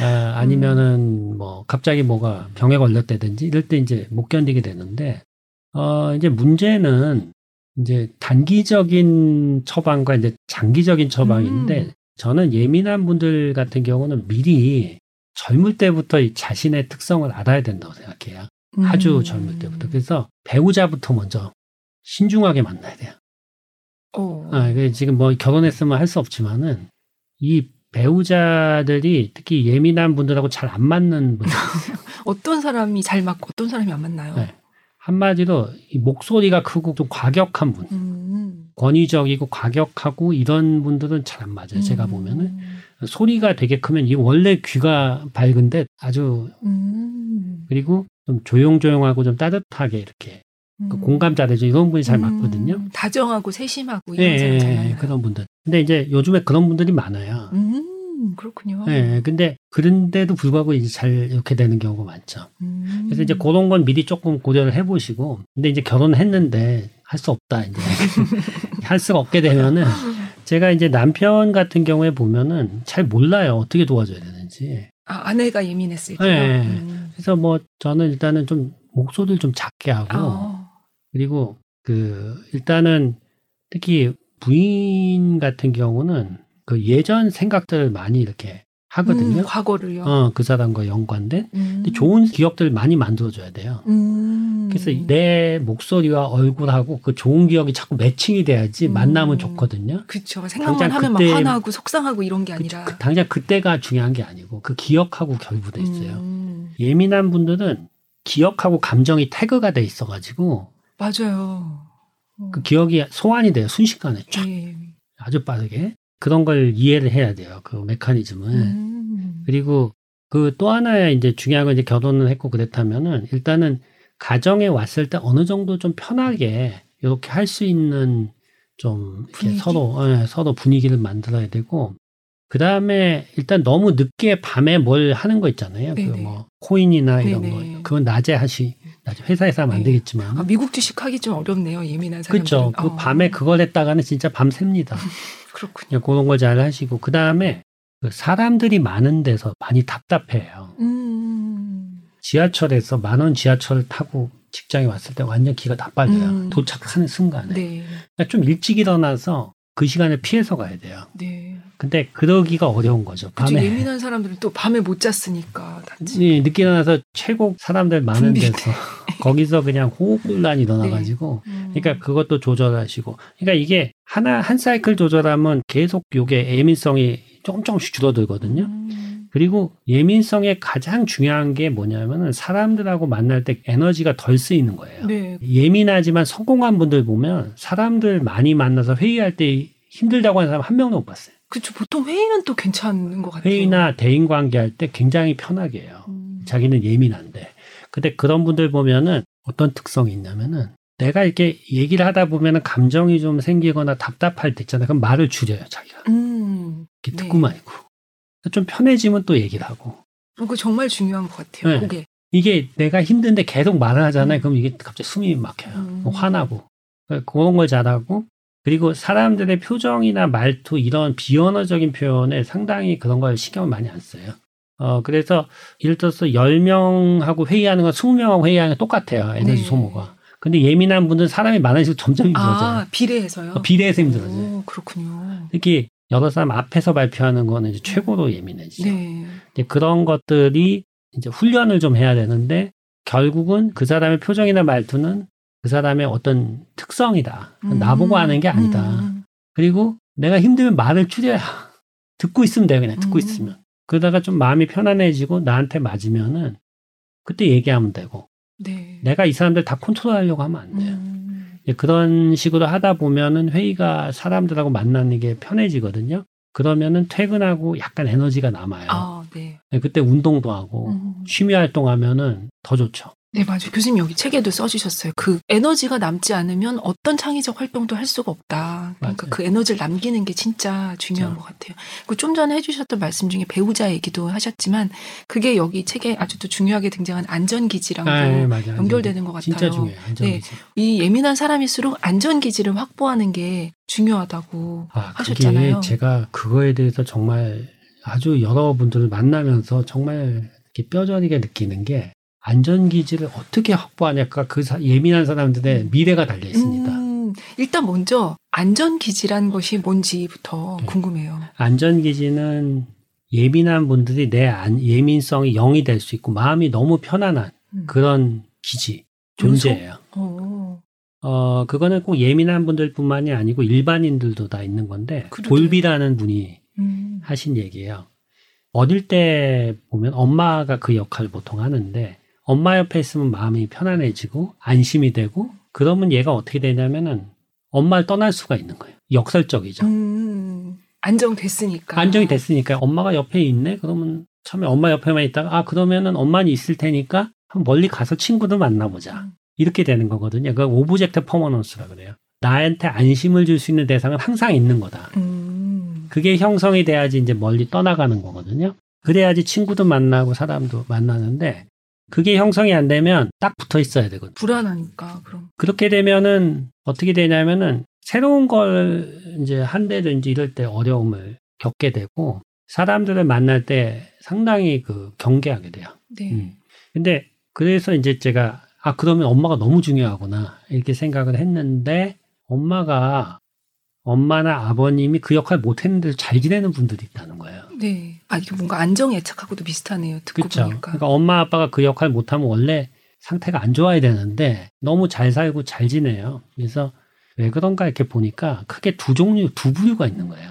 아, 아니면은 음. 뭐 갑자기 뭐가 병에 걸렸다든지 이럴 때 이제 못 견디게 되는데 어 이제 문제는 이제 단기적인 처방과 이제 장기적인 처방인데 음. 저는 예민한 분들 같은 경우는 미리 젊을 때부터 이 자신의 특성을 알아야 된다고 생각해요. 음. 아주 젊을 때부터. 그래서 배우자부터 먼저 신중하게 만나야 돼요. 오. 아, 지금 뭐 결혼했으면 할 수 없지만은 이 배우자들이 특히 예민한 분들하고 잘 안 맞는 분들. 어떤 사람이 잘 맞고 어떤 사람이 안 맞나요? 네. 한마디로 이 목소리가 크고 좀 과격한 분, 음. 권위적이고 과격하고 이런 분들은 잘 안 맞아요. 음. 제가 보면은 소리가 되게 크면 이 원래 귀가 밝은데 아주 음. 그리고 좀 조용조용하고 좀 따뜻하게 이렇게 그 음. 공감 잘해줘 이런 분이 잘 음. 맞거든요. 다정하고 세심하고 이런 네, 네, 그런 분들. 근데 이제 요즘에 그런 분들이 많아요. 음, 그렇군요. 네, 근데 그런데도 불구하고 이제 잘 이렇게 되는 경우가 많죠. 음. 그래서 이제 그런 건 미리 조금 고려를 해보시고, 근데 이제 결혼했는데 할 수 없다 이제 할 수가 없게 되면은 제가 이제 남편 같은 경우에 보면은 잘 몰라요 어떻게 도와줘야 되는지. 아 아내가 예민했을 때. 네. 음. 그래서 뭐 저는 일단은 좀 목소리를 좀 작게 하고. 어. 그리고 그 일단은 특히 부인 같은 경우는 그 예전 생각들을 많이 이렇게 하거든요. 음, 과거를요. 어, 그 사람과 연관된. 음. 좋은 기억들을 많이 만들어줘야 돼요. 음. 그래서 내 목소리와 얼굴하고 그 좋은 기억이 자꾸 매칭이 돼야지 음. 만나면 좋거든요. 그렇죠. 생각만 하면 그때, 막 화나고 속상하고 이런 게 아니라. 그, 당장 그때가 중요한 게 아니고 그 기억하고 결부돼 있어요. 음. 예민한 분들은 기억하고 감정이 태그가 돼 있어가지고 맞아요. 어. 그 기억이 소환이 돼요. 순식간에 쫙. 네. 아주 빠르게. 그런 걸 이해를 해야 돼요. 그 메커니즘을. 음. 그리고 그 또 하나의 이제 중요한 건 이제 결혼을 했고 그랬다면은 일단은 가정에 왔을 때 어느 정도 좀 편하게 이렇게 할 수 있는 좀 이렇게 서로 예, 서로 분위기를 만들어야 되고 그 다음에 일단 너무 늦게 밤에 뭘 하는 거 있잖아요. 그 뭐 코인이나 이런 네네. 거 그건 낮에 하시 회사에서 하면 안 네. 되겠지만. 아, 미국 주식 하기 좀 어렵네요. 예민한 사람들. 그렇죠. 그 어. 밤에 그걸 했다가는 진짜 밤 셉니다. 그렇군요. 그런 걸 잘 하시고 그 다음에 그 사람들이 많은 데서 많이 답답해요. 음. 지하철에서 만 원 지하철을 타고 직장에 왔을 때 완전 기가 다 빨려요. 음. 도착하는 순간에. 네. 그러니까 좀 일찍 일어나서 그 시간에 피해서 가야 돼요. 네. 근데 그러기가 어려운 거죠. 밤에 예민한 사람들은 또 밤에 못 잤으니까. 네, 늦게 일어나서 최고 사람들 많은 데서 거기서 그냥 호흡곤란이 일어나가지고, 네. 음. 그러니까 그것도 조절하시고, 그러니까 이게 하나 한 사이클 조절하면 계속 요게 예민성이 조금 조금씩 줄어들거든요. 음. 그리고 예민성의 가장 중요한 게 뭐냐면은 사람들하고 만날 때 에너지가 덜 쓰이는 거예요. 네. 예민하지만 성공한 분들 보면 사람들 많이 만나서 회의할 때 힘들다고 하는 사람 한 명도 못 봤어요. 그렇죠. 보통 회의는 또 괜찮은 것 같아요. 회의나 대인 관계할 때 굉장히 편하게 해요. 음. 자기는 예민한데. 근데 그런 분들 보면은 어떤 특성이 있냐면은 내가 이렇게 얘기를 하다 보면은 감정이 좀 생기거나 답답할 때 있잖아요. 그럼 말을 줄여요, 자기가. 음. 이렇게 듣고만 네. 있고. 좀 편해지면 또 얘기를 하고. 그거 정말 중요한 것 같아요. 네. 그게. 이게 내가 힘든데 계속 말을 하잖아요. 음. 그럼 이게 갑자기 숨이 막혀요. 음. 화나고. 그런 걸 잘하고 그리고 사람들의 표정이나 말투 이런 비언어적인 표현에 상당히 그런 걸 신경을 많이 안 써요. 어, 그래서 예를 들어서 10명하고 회의하는 건 20명하고 회의하는 건 똑같아요. 에너지 네. 소모가. 근데 예민한 분들은 사람이 많아지고 점점 힘들어져요. 아, 비례해서요? 어, 비례해서 힘들어져요. 오, 그렇군요. 특히 여러 사람 앞에서 발표하는 거는 이제 최고로 예민해지죠. 네. 그런 것들이 이제 훈련을 좀 해야 되는데 결국은 그 사람의 표정이나 말투는 그 사람의 어떤 특성이다. 음. 나보고 하는 게 아니다. 음. 그리고 내가 힘들면 말을 줄여야 듣고 있으면 돼요. 그냥 듣고 음. 있으면. 그러다가 좀 마음이 편안해지고 나한테 맞으면은 그때 얘기하면 되고. 네. 내가 이 사람들 다 컨트롤하려고 하면 안 돼요. 음. 그런 식으로 하다 보면은 회의가 사람들하고 만나는 게 편해지거든요. 그러면은 퇴근하고 약간 에너지가 남아요. 아, 네. 네, 그때 운동도 하고 음. 취미 활동하면은 더 좋죠. 네, 맞아요. 교수님 여기 책에도 써주셨어요. 그 에너지가 남지 않으면 어떤 창의적 활동도 할 수가 없다. 그러니까 맞아요. 그 에너지를 남기는 게 진짜 중요한 그렇죠. 것 같아요. 그 좀 전에 해주셨던 말씀 중에 배우자 얘기도 하셨지만 그게 여기 책에 아주 또 중요하게 등장한 안전기지랑도 아, 예. 연결되는 것 같아요. 진짜 중요해요. 안전기지. 이 예민한 사람일수록 안전기지를 확보하는 게 중요하다고 아, 하셨잖아요. 제가 그거에 대해서 정말 아주 여러분들을 만나면서 정말 뼈저리게 느끼는 게 안전기지를 어떻게 확보하냐가 그 사- 예민한 사람들의 미래가 달려 있습니다. 음, 일단 먼저 안전기지란 것이 뭔지부터 네. 궁금해요. 안전기지는 예민한 분들이 내 안- 예민성이 0이 될 수 있고 마음이 너무 편안한 음. 그런 기지, 존재예요. 어. 어, 그거는 꼭 예민한 분들뿐만이 아니고 일반인들도 다 있는 건데 그러게요. 돌비라는 분이 음. 하신 얘기예요. 어릴 때 보면 엄마가 그 역할을 보통 하는데 엄마 옆에 있으면 마음이 편안해지고 안심이 되고 그러면 얘가 어떻게 되냐면은 엄마를 떠날 수가 있는 거예요. 역설적이죠. 음, 안정됐으니까. 안정이 됐으니까 엄마가 옆에 있네. 그러면 처음에 엄마 옆에만 있다가 아 그러면은 엄마는 있을 테니까 멀리 가서 친구들 만나보자. 음. 이렇게 되는 거거든요. 그 object permanence라 그래요. 나한테 안심을 줄 수 있는 대상은 항상 있는 거다. 음. 그게 형성이 돼야지 이제 멀리 떠나가는 거거든요. 그래야지 친구도 만나고 사람도 만나는데 그게 형성이 안 되면 딱 붙어 있어야 되거든요. 불안하니까 그럼. 그렇게 되면은 어떻게 되냐면은 새로운 걸 이제 한대든지 이럴 때 어려움을 겪게 되고 사람들을 만날 때 상당히 그 경계하게 돼요. 네. 음. 근데 그래서 이제 제가 아 그러면 엄마가 너무 중요하구나 이렇게 생각을 했는데 엄마가 엄마나 아버님이 그 역할 못 했는데 잘 지내는 분들이 있다는 거예요. 네. 아 이게 뭔가 안정의 애착하고도 비슷하네요. 듣고 그렇죠. 보니까. 그러니까 엄마 아빠가 그 역할 못하면 원래 상태가 안 좋아야 되는데 너무 잘 살고 잘 지내요. 그래서 왜 그런가 이렇게 보니까 크게 두 종류, 두 부류가 있는 거예요.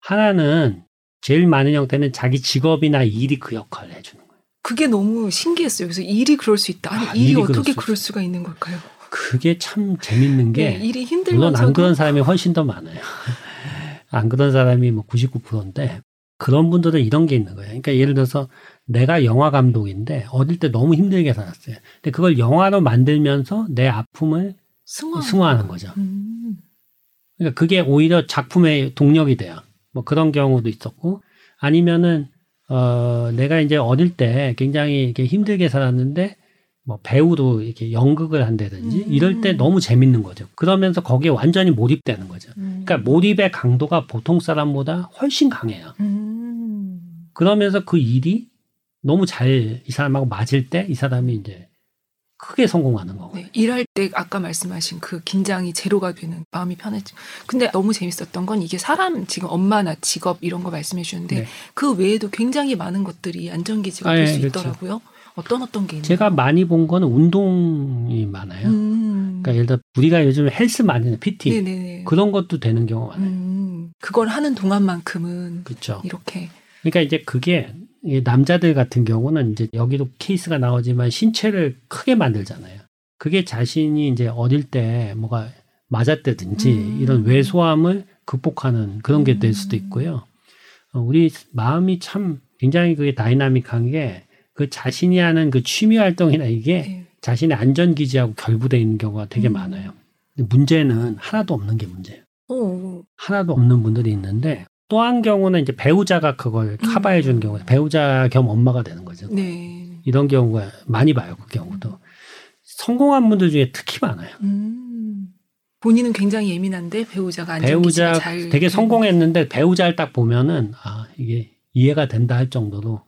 하나는 제일 많은 형태는 자기 직업이나 일이 그 역할을 해주는 거예요. 그게 너무 신기했어요. 그래서 일이 그럴 수 있다. 아니 아, 일이 일이 어떻게 그럴 수 그럴 수가 있는 걸까요? 그게 참 재밌는 게 네, 일이 물론 힘들면서도 안 그런 사람이 훨씬 더 많아요. 안 그런 사람이 뭐 99%인데 그런 분들은 이런 게 있는 거예요. 그러니까 예를 들어서 내가 영화 감독인데 어릴 때 너무 힘들게 살았어요. 근데 그걸 영화로 만들면서 내 아픔을 승화하는, 거죠. 음. 그러니까 그게 오히려 작품의 동력이 돼요. 뭐 그런 경우도 있었고 아니면은 어 내가 이제 어릴 때 굉장히 이렇게 힘들게 살았는데 뭐 배우도 이렇게 연극을 한다든지 음. 이럴 때 너무 재밌는 거죠. 그러면서 거기에 완전히 몰입되는 거죠. 음. 그러니까 몰입의 강도가 보통 사람보다 훨씬 강해요. 음. 그러면서 그 일이 너무 잘 이 사람하고 맞을 때 이 사람이 이제 크게 성공하는 거고. 네, 일할 때 아까 말씀하신 그 긴장이 제로가 되는 마음이 편해지고 근데 너무 재밌었던 건 이게 사람 지금 엄마나 직업 이런 거 말씀해 주셨는데 네. 그 외에도 굉장히 많은 것들이 안전기지가 아, 될 예, 수 그렇죠. 있더라고요. 어떤 어떤 게 있나요? 제가 많이 본 거는 운동이 많아요. 음. 그러니까 예를 들어 우리가 요즘 헬스 많이 하는 PT 네네네. 그런 것도 되는 경우가 많아요. 음, 그걸 하는 동안만큼은 그렇죠. 이렇게 그러니까 이제 그게 이 남자들 같은 경우는 이제 여기도 케이스가 나오지만 신체를 크게 만들잖아요. 그게 자신이 이제 어릴 때 뭐가 맞았다든지 음. 이런 왜소함을 극복하는 그런 게 될 수도 음. 있고요. 어, 우리 마음이 참 굉장히 그게 다이나믹한 게 그 자신이 하는 그 취미 활동이나 이게 네. 자신의 안전 기지하고 결부되어 있는 경우가 되게 음. 많아요. 문제는 하나도 없는 게 문제예요. 어, 하나도 없는 분들이 있는데 또 한 경우는 이제 배우자가 그걸 음. 커버해 주는 경우 배우자 겸 엄마가 되는 거죠. 네. 이런 경우가 많이 봐요. 그 경우도. 성공한 분들 중에 특히 많아요. 음. 본인은 굉장히 예민한데 배우자가 배우자 되게 성공했는데 배우자를 딱 보면은 아 이게 이해가 된다 할 정도로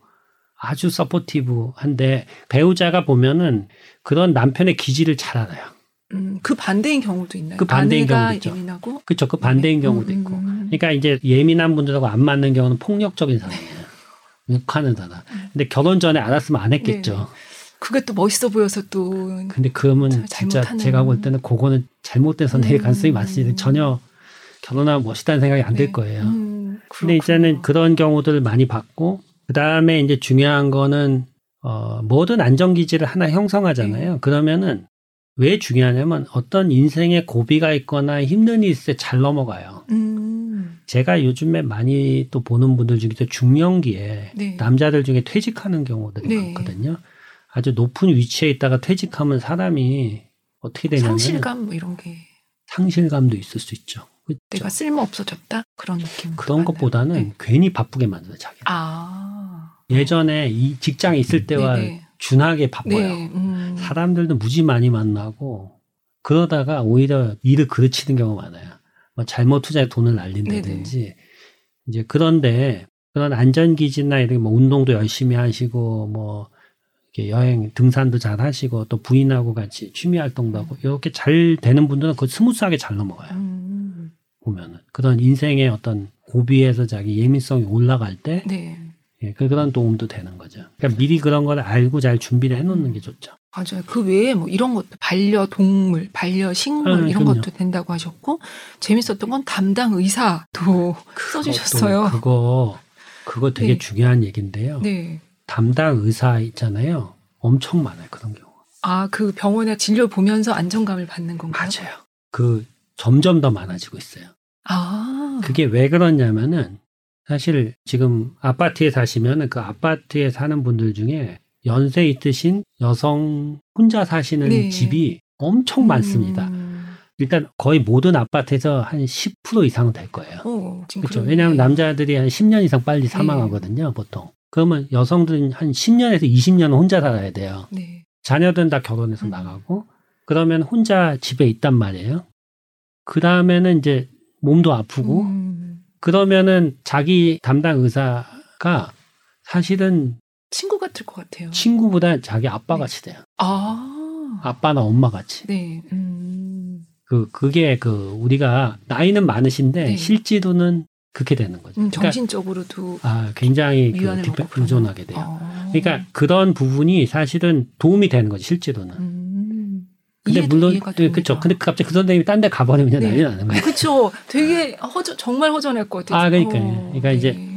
아주 서포티브한데 배우자가 보면은 그런 남편의 기질을 잘 알아요. 음, 그 반대인 경우도 있나요? 그 반대인 경우도 있죠. 예민하고 그렇죠. 그 반대인 경우도 음, 있고. 음. 그러니까 이제 예민한 분들하고 안 맞는 경우는 폭력적인 사람이에요. 욱하는 사람. 근데 결혼 전에 알았으면 안 했겠죠. 네. 그게 또 멋있어 보여서 또 근데 그러면 자- 진짜 제가 볼 때는 그거는 잘못된 선택일 음. 가능성이 많습니다. 전혀 결혼하면 멋있다는 생각이 안들 네. 거예요. 음, 근데 이제는. 그런 경우들을 많이 봤고 그 다음에 이제 중요한 거는 어 뭐든 안전기지를 하나 형성하잖아요. 네. 그러면은 왜 중요하냐면 어떤 인생의 고비가 있거나 힘든 일이 있을 때 잘 넘어가요. 음, 제가 요즘에 많이 또 보는 분들 중에서 중년기에 네. 남자들 중에 퇴직하는 경우들이 네. 많거든요. 아주 높은 위치에 있다가 퇴직하면 사람이 어떻게 되냐면 상실감 뭐 이런 게 상실감도 있을 수 있죠. 그렇죠? 내가 쓸모 없어졌다 그런 느낌. 그런 것보다는 네. 괜히 바쁘게 만들어 자기. 아 예전에 이 직장에 있을 때와 네네. 준하게 바빠요. 네. 음. 사람들도 무지 많이 만나고 그러다가 오히려 일을 그르치는 경우가 많아요. 뭐 잘못 투자에 돈을 날린다든지 이제 그런데 그런 안전기지나 이런 뭐 운동도 열심히 하시고 뭐 이렇게 여행 등산도 잘 하시고 또 부인하고 같이 취미 활동도 하고 이렇게 잘 되는 분들은 그 스무스하게 잘 넘어가요. 음. 보면은 그런 인생의 어떤 고비에서 자기 예민성이 올라갈 때 네. 예, 그- 그런 도움도 되는 거죠. 그러니까 미리 그런 걸 알고 잘 준비를 해놓는 게 좋죠. 맞아요. 그 외에 뭐 이런 것도 반려동물, 반려식물 아, 이런 그럼요. 것도 된다고 하셨고 재밌었던 건 담당 의사도 써주셨어요. 그거 그거 되게 네. 중요한 얘기인데요. 네. 담당 의사 있잖아요. 엄청 많아요 그런 경우. 아, 그 병원에 진료 보면서 안정감을 받는 건가요? 맞아요. 그 점점 더 많아지고 있어요. 아. 그게 왜 그러냐면은 사실 지금 아파트에 사시면은 그 아파트에 사는 분들 중에 연세 있으신 여성 혼자 사시는 네. 집이 엄청 많습니다. 음. 일단 거의 모든 아파트에서 한 10% 이상은 될 거예요. 어, 그렇죠. 왜냐하면 남자들이 한 10년 이상 빨리 네. 사망하거든요, 보통. 그러면 여성들은 한 10년에서 20년은 혼자 살아야 돼요. 네. 자녀들은 다 결혼해서 음. 나가고, 그러면 혼자 집에 있단 말이에요. 그 다음에는 이제 몸도 아프고, 음. 그러면은 자기 담당 의사가 사실은 친구 같을 것 같아요. 친구보다 자기 아빠 네. 같이 돼요. 아. 아빠나 엄마 같이. 네. 음. 그, 그게 그, 우리가 나이는 많으신데 네. 실제로는 그렇게 되는 거죠. 음, 그러니까 정신적으로도 아, 굉장히 그 그러나? 의존하게 돼요. 아. 그러니까 그런 부분이 사실은 도움이 되는 거죠, 실제로는. 음. 근데 물론. 그렇죠. 근데 갑자기 그 선생님이 딴 데 가버리면 그냥 네. 난리 나는 거예요. 그렇죠. 되게 허전 정말 허전할 것 같아요. 아, 그러니까 요. 그러니까 이제 네.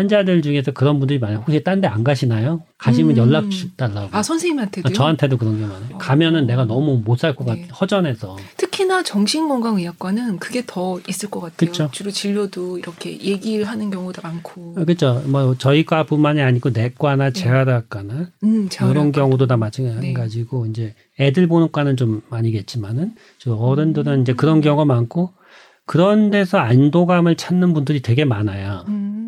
환자들 중에서 그런 분들이 많아요. 혹시 딴 데 안 가시나요? 가시면 음. 연락 주- 달라고. 아 선생님한테도요. 저한테도 그런 게 많아요. 어. 가면은 내가 너무 못 살 것 같아. 네. 허전해서. 특히나 정신건강의학과는 그게 더 있을 것 같아요. 그쵸. 주로 진료도 이렇게 얘기하는 경우도 많고. 그렇죠. 뭐 저희 과뿐만이 아니고 내과나 재활학과나 음, 이런. 경우도 다 네. 마찬가지고 이제 애들 보는 과는 좀 아니겠지만은 저 어른들은 음. 이제 그런 경우가 많고 그런 데서 안도감을 찾는 분들이 되게 많아요. 음.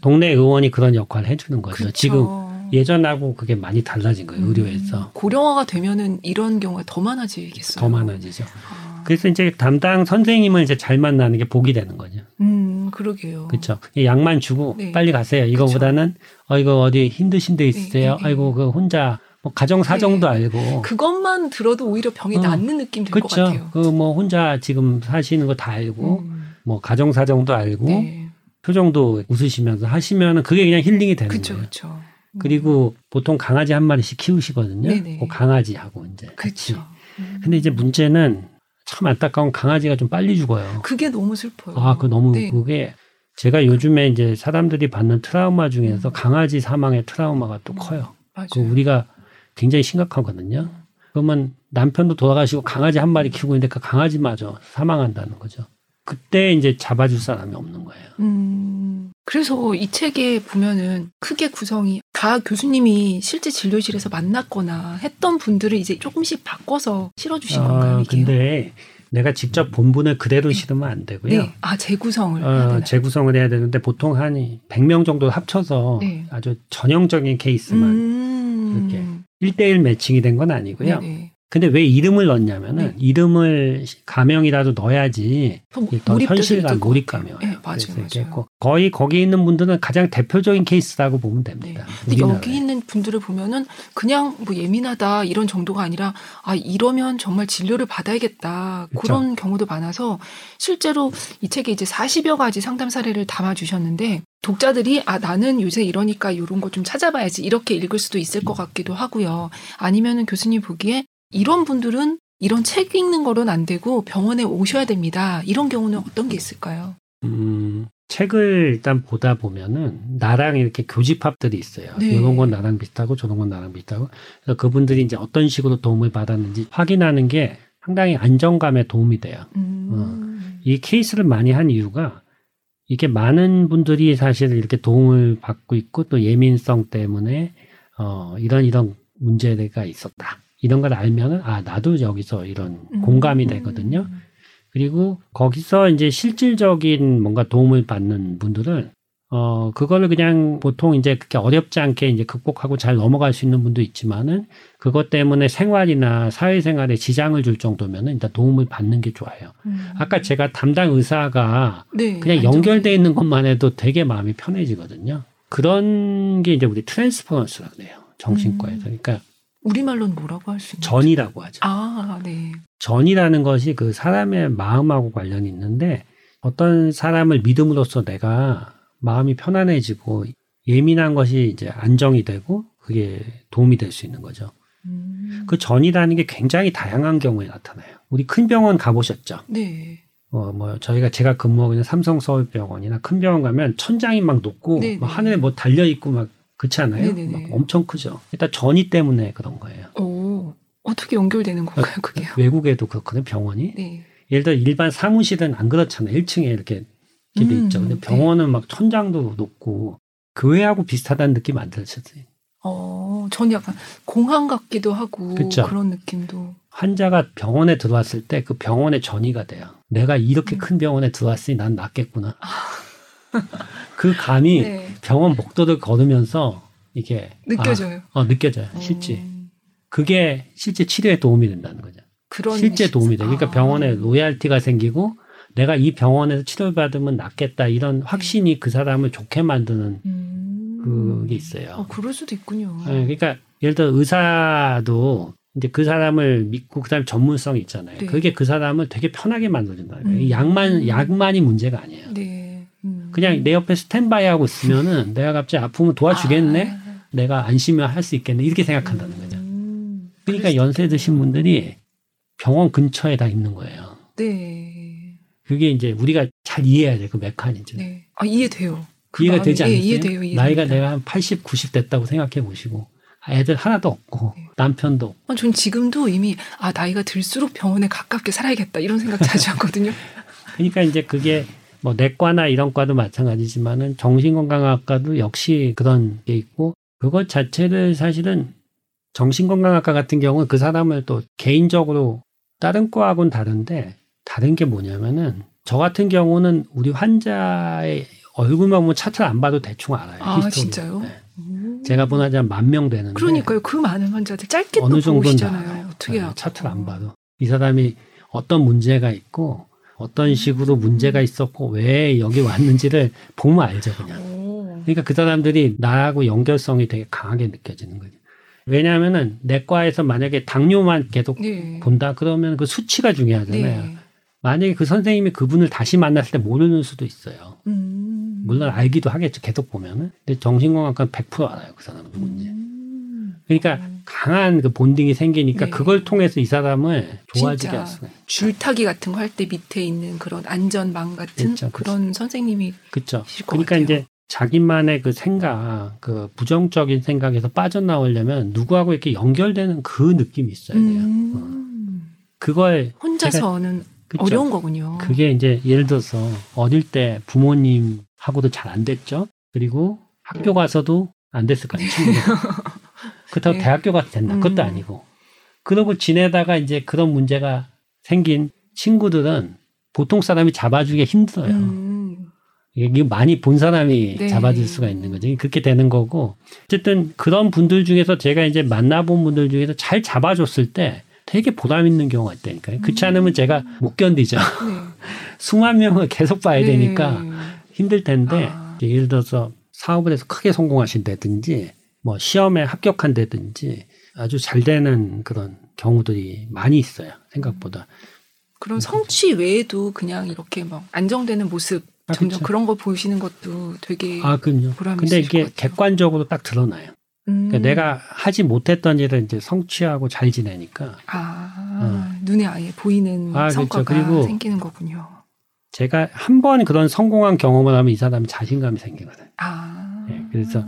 동네 의원이 그런 역할을 해주는 거죠. 그쵸. 지금 예전하고 그게 많이 달라진 거예요. 음, 의료에서 고령화가 되면은 이런 경우가 더 많아지겠어요. 더 많아지죠. 아. 그래서 이제 담당 선생님을 이제 잘 만나는 게 복이 되는 거죠. 음, 그러게요. 그렇죠. 약만 주고 네. 빨리 가세요. 이거보다는 어 이거 어디 힘드신 데 있으세요? 네, 네, 네. 아이고 그 혼자 뭐 가정 사정도 알고 그것만 들어도 오히려 병이 어, 낫는 느낌 들것 그렇죠. 같아요. 그뭐 혼자 지금 사시는 거 다 알고 음, 뭐 가정 사정도 알고 네. 표정도 웃으시면서 하시면은 그게 그냥 힐링이 되는 그렇죠, 거예요. 그렇죠. 그리고 보통 강아지 한 마리씩 키우시거든요. 네네. 그 강아지하고 이제. 그렇죠. 음. 근데 이제 문제는 참 안타까운 강아지가 좀 빨리 죽어요. 그게 너무 슬퍼요. 아, 그 너무 네. 그게 제가 요즘에 이제 사람들이 받는 트라우마 중에서 강아지 사망의 트라우마가 또 음. 커요. 맞아요. 그 우리가 굉장히 심각하거든요. 그러면 남편도 돌아가시고 강아지 한 마리 키우고 있는데 그 강아지마저 사망한다는 거죠. 그때 이제 잡아줄 사람이 없는 거예요. 음, 그래서 이 책에 보면은 크게 구성이 다 교수님이 실제 진료실에서 만났거나 했던 분들을 이제 조금씩 바꿔서 실어주신 건가요? 아, 이게? 근데 내가 직접 본분을 그대로 실으면 안 되고요. 네, 아 재구성을 어? 재구성을 해야 되는데 보통 한 100명 정도 합쳐서 네. 아주 전형적인 케이스만 음, 이렇게 1대1 매칭이 된 건 아니고요. 네네. 근데 왜 이름을 넣냐면은 네. 이름을 가명이라도 넣어야지 몰입돼서 현실감, 읽을 것 몰입감이 같아요. 와요. 네, 맞아요, 맞아요. 거의 거기 있는 분들은 가장 대표적인 케이스라고 보면 네. 됩니다. 근데 우리나라에. 여기 있는 분들을 보면은 그냥 뭐 예민하다 이런 정도가 아니라 아 이러면 정말 진료를 받아야겠다 그쵸. 그런 경우도 많아서 실제로 이 책에 이제 40여 가지 상담 사례를 담아 주셨는데 독자들이 아 나는 요새 이러니까 이런 거 좀 찾아봐야지 이렇게 읽을 수도 있을 것 같기도 하고요. 아니면은 교수님 보기에 이런 분들은 이런 책 읽는 거로는 안 되고 병원에 오셔야 됩니다. 이런 경우는 어떤 게 있을까요? 음, 책을 일단 보다 보면은 나랑 이렇게 교집합들이 있어요. 네. 이런 건 나랑 비슷하고 저런 건 나랑 비슷하고 그래서 그분들이 이제 어떤 식으로 도움을 받았는지 확인하는 게 상당히 안정감에 도움이 돼요. 음. 이 케이스를 많이 한 이유가 이게 많은 분들이 사실 이렇게 도움을 받고 있고 또 예민성 때문에 어 이런 이런 문제가 있었다. 이런 걸 알면은 아 나도 여기서 이런 음. 공감이 되거든요. 그리고 거기서 이제 실질적인 뭔가 도움을 받는 분들은 어, 그거를 그냥 보통 이제 그렇게 어렵지 않게 이제 극복하고 잘 넘어갈 수 있는 분도 있지만은 그것 때문에 생활이나 사회생활에 지장을 줄 정도면은 일단 도움을 받는 게 좋아요. 음. 아까 제가 담당 의사가 네, 그냥 연결돼 있는 것만 해도 되게 마음이 편해지거든요. 그런 게 이제 우리 transference라고 그래요. 정신과에서. 음. 그러니까 우리말로는 뭐라고 할 수 있나요? 전이라고 하죠. 아, 네. 전이라는 것이 그 사람의 마음하고 관련이 있는데 어떤 사람을 믿음으로써 내가 마음이 편안해지고 예민한 것이 이제 안정이 되고 그게 도움이 될 수 있는 거죠. 음. 그 전이라는 게 굉장히 다양한 경우에 나타나요. 우리 큰 병원 가보셨죠? 네. 어, 뭐, 저희가 제가 근무하고 있는 삼성 서울병원이나 큰 병원 가면 천장이 막 높고, 막 하늘에 뭐 달려있고 막 그렇지 않아요? 막 엄청 크죠. 일단 전이 때문에 그런 거예요. 오, 어떻게 연결되는 건가요, 그게? 외국에도 그렇거든요, 병원이. 네. 예를 들어 일반 사무실은 안 그렇잖아요. 1층에 이렇게 이렇게 돼 있죠. 근데 음, 병원은 네. 막 천장도 높고 교회하고 비슷하다는 느낌 안 들으셨어요? 어, 전 약간 공항 같기도 하고 그쵸? 그런 느낌도. 환자가 병원에 들어왔을 때 그 병원의 전이가 돼요. 내가 이렇게 음. 큰 병원에 들어왔으니 난 낫겠구나. 아. 그 감이 네. 병원 복도를 걸으면서 이게 느껴져요. 아, 어, 느껴져요. 실제. 음. 그게 실제 치료에 도움이 된다는 거죠. 실제 도움이 돼. 그러니까 아. 병원에 로얄티가 생기고 내가 이 병원에서 치료를 받으면 낫겠다 이런 확신이 그 사람을 좋게 만드는 음. 그게 있어요. 어, 그럴 수도 있군요. 네, 그러니까 예를 들어 의사도 이제 그 사람을 믿고 그 사람 전문성이 있잖아요. 네. 그게 그 사람을 되게 편하게 만들어준다. 음. 약만 약만이 문제가 아니에요. 네. 음. 그냥 내 옆에 스탠바이 하고 있으면은 내가 갑자기 아프면 도와주겠네. 아. 내가 안심을 할 수 있겠네. 이렇게 생각한다는 거죠. 음. 그러니까 연세 드신 분들이 병원 근처에 다 있는 거예요. 네. 그게 이제 우리가 잘 이해해야 돼, 그 메커니즘. 네. 아, 이해돼요. 그 이해가 되지 않으세요? 예, 이해돼요, 이해됩니다. 나이가 내가 한 80, 90 됐다고 생각해 보시고. 애들 하나도 없고 네. 남편도. 아, 전 지금도 이미 아 나이가 들수록 병원에 가깝게 살아야겠다 이런 생각 자주 하거든요. 그러니까 이제 그게 뭐 내과나 이런 과도 마찬가지지만은 정신건강학과도 역시 그런 게 있고 그것 자체를 사실은 정신건강학과 같은 경우는 그 사람을 또 개인적으로 다른 과하고는 다른데 다른 게 뭐냐면은 저 같은 경우는 우리 환자의 얼굴만 보면 차트를 안 봐도 대충 알아요. 아 history. 진짜요? 네. 제가 본 환자 만명 되는데 그러니까요. 그 많은 환자들 짧게 어느 정도 보시잖아요. 어떻게 네, 차트를 안 봐도 이 사람이 어떤 문제가 있고 어떤 식으로 문제가 있었고 왜 여기 왔는지를 보면 알죠 그냥. 그러니까 그 사람들이 나하고 연결성이 되게 강하게 느껴지는 거죠. 왜냐하면은 내과에서 만약에 당뇨만 계속 네. 본다 그러면 그 수치가 중요하잖아요. 네. 만약에 그 선생님이 그분을 다시 만났을 때 모르는 수도 있어요. 음. 물론 알기도 하겠죠. 계속 보면은. 근데 정신건강과는 100% 알아요. 그 사람은 누군지. 음. 그러니까 음. 강한 그 본딩이 생기니까 네. 그걸 통해서 이 사람을 좋아지게 할 수가 있어요. 줄타기 같은 거 할 때 밑에 있는 그런 안전망 같은 그쵸, 그런 그쵸. 선생님이 그렇죠. 그러니까 같아요. 이제 자기만의 그 생각, 그 부정적인 생각에서 빠져나오려면 누구하고 이렇게 연결되는 그 느낌이 있어야 돼요. 음. 어. 그걸 혼자서는 그쵸? 어려운 거군요. 그게 이제 예를 들어서 어릴 때 부모님하고도 잘 안 됐죠. 그리고 학교 가서도 안 됐을 거 아니에요. 그렇다고 네. 대학교 가서 됐나? 음. 그것도 아니고. 그러고 지내다가 이제 그런 문제가 생긴 친구들은 보통 사람이 잡아주기 힘들어요. 음. 이게 많이 본 사람이 네. 잡아줄 수가 있는 거죠. 그렇게 되는 거고. 어쨌든 그런 분들 중에서 제가 이제 만나본 분들 중에서 잘 잡아줬을 때 되게 보람 있는 경우가 있다니까요. 그렇지 않으면 제가 못 견디죠. 네. 수만 명을 계속 봐야 네. 되니까 힘들 텐데 아. 예를 들어서 사업을 해서 크게 성공하신다든지 뭐 시험에 합격한다든지 아주 잘 되는 그런 경우들이 많이 있어요. 생각보다. 그런 성취 외에도 그냥 이렇게 막 안정되는 모습 아, 점점 그런 거 보시는 것도 되게 아, 그럼요. 근데 이게 객관적으로 딱 드러나요. 그러니까 음. 내가 하지 못했던 일을 이제 성취하고 잘 지내니까. 아, 어. 눈에 아예 보이는 아, 그렇죠. 성과가 그렇죠. 그리고 생기는 거군요. 제가 한 번 그런 성공한 경험을 하면 이 사람이 자신감이 생기거든. 요 아. 네, 그래서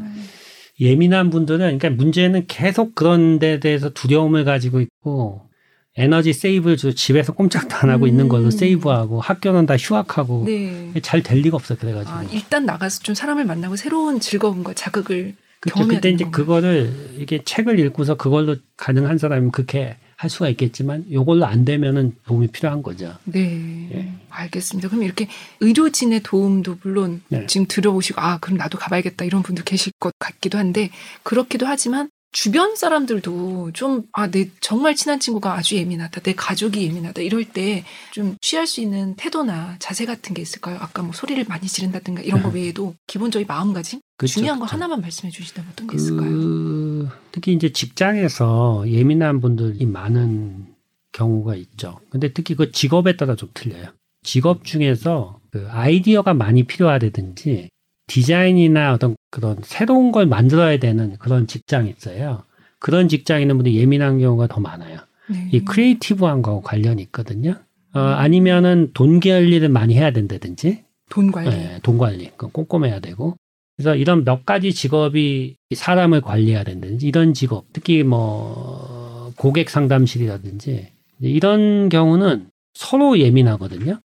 예민한 분들은, 그러니까 문제는 계속 그런 데 대해서 두려움을 가지고 있고, 에너지 세이브를 집에서 꼼짝도 안 하고 음. 있는 걸로 세이브하고 학교는 다 휴학하고 네. 잘될 리가 없어 그래가지고 아, 일단 나가서 좀 사람을 만나고 새로운 즐거움과 자극을 그렇죠. 그때 이제 그거를 이게 책을 읽고서 그걸로 가능한 사람이면 그렇게 할 수가 있겠지만 요걸로 안 되면은 도움이 필요한 거죠. 네. 예. 알겠습니다. 그럼 이렇게 의료진의 도움도 물론 네. 지금 들어오시고 아, 그럼 나도 가봐야겠다 이런 분들 계실 것 같기도 한데 그렇기도 하지만 주변 사람들도 좀, 아, 내 정말 친한 친구가 아주 예민하다. 내 가족이 예민하다. 이럴 때 좀 취할 수 있는 태도나 자세 같은 게 있을까요? 아까 뭐 소리를 많이 지른다든가 이런 거 외에도 기본적인 마음가짐? 그쵸, 중요한 거 그쵸. 하나만 말씀해 주시다면 어떤 게 있을까요? 그... 특히 이제 직장에서 예민한 분들이 많은 경우가 있죠. 근데 특히 그 직업에 따라 좀 틀려요. 직업 중에서 그 아이디어가 많이 필요하다든지 디자인이나 어떤 그런 새로운 걸 만들어야 되는 그런 직장이 있어요. 그런 직장에 있는 분들이 예민한 경우가 더 많아요. 네. 이 creative한 거 관련이 있거든요. 어, 아니면은 돈 관리를 많이 해야 된다든지. 돈 관리. 네, 돈 관리. 그 꼼꼼해야 되고. 그래서 이런 몇 가지 직업이 사람을 관리해야 된다든지 이런 직업, 특히 뭐 고객 상담실이라든지 이런 경우는 서로 예민하거든요.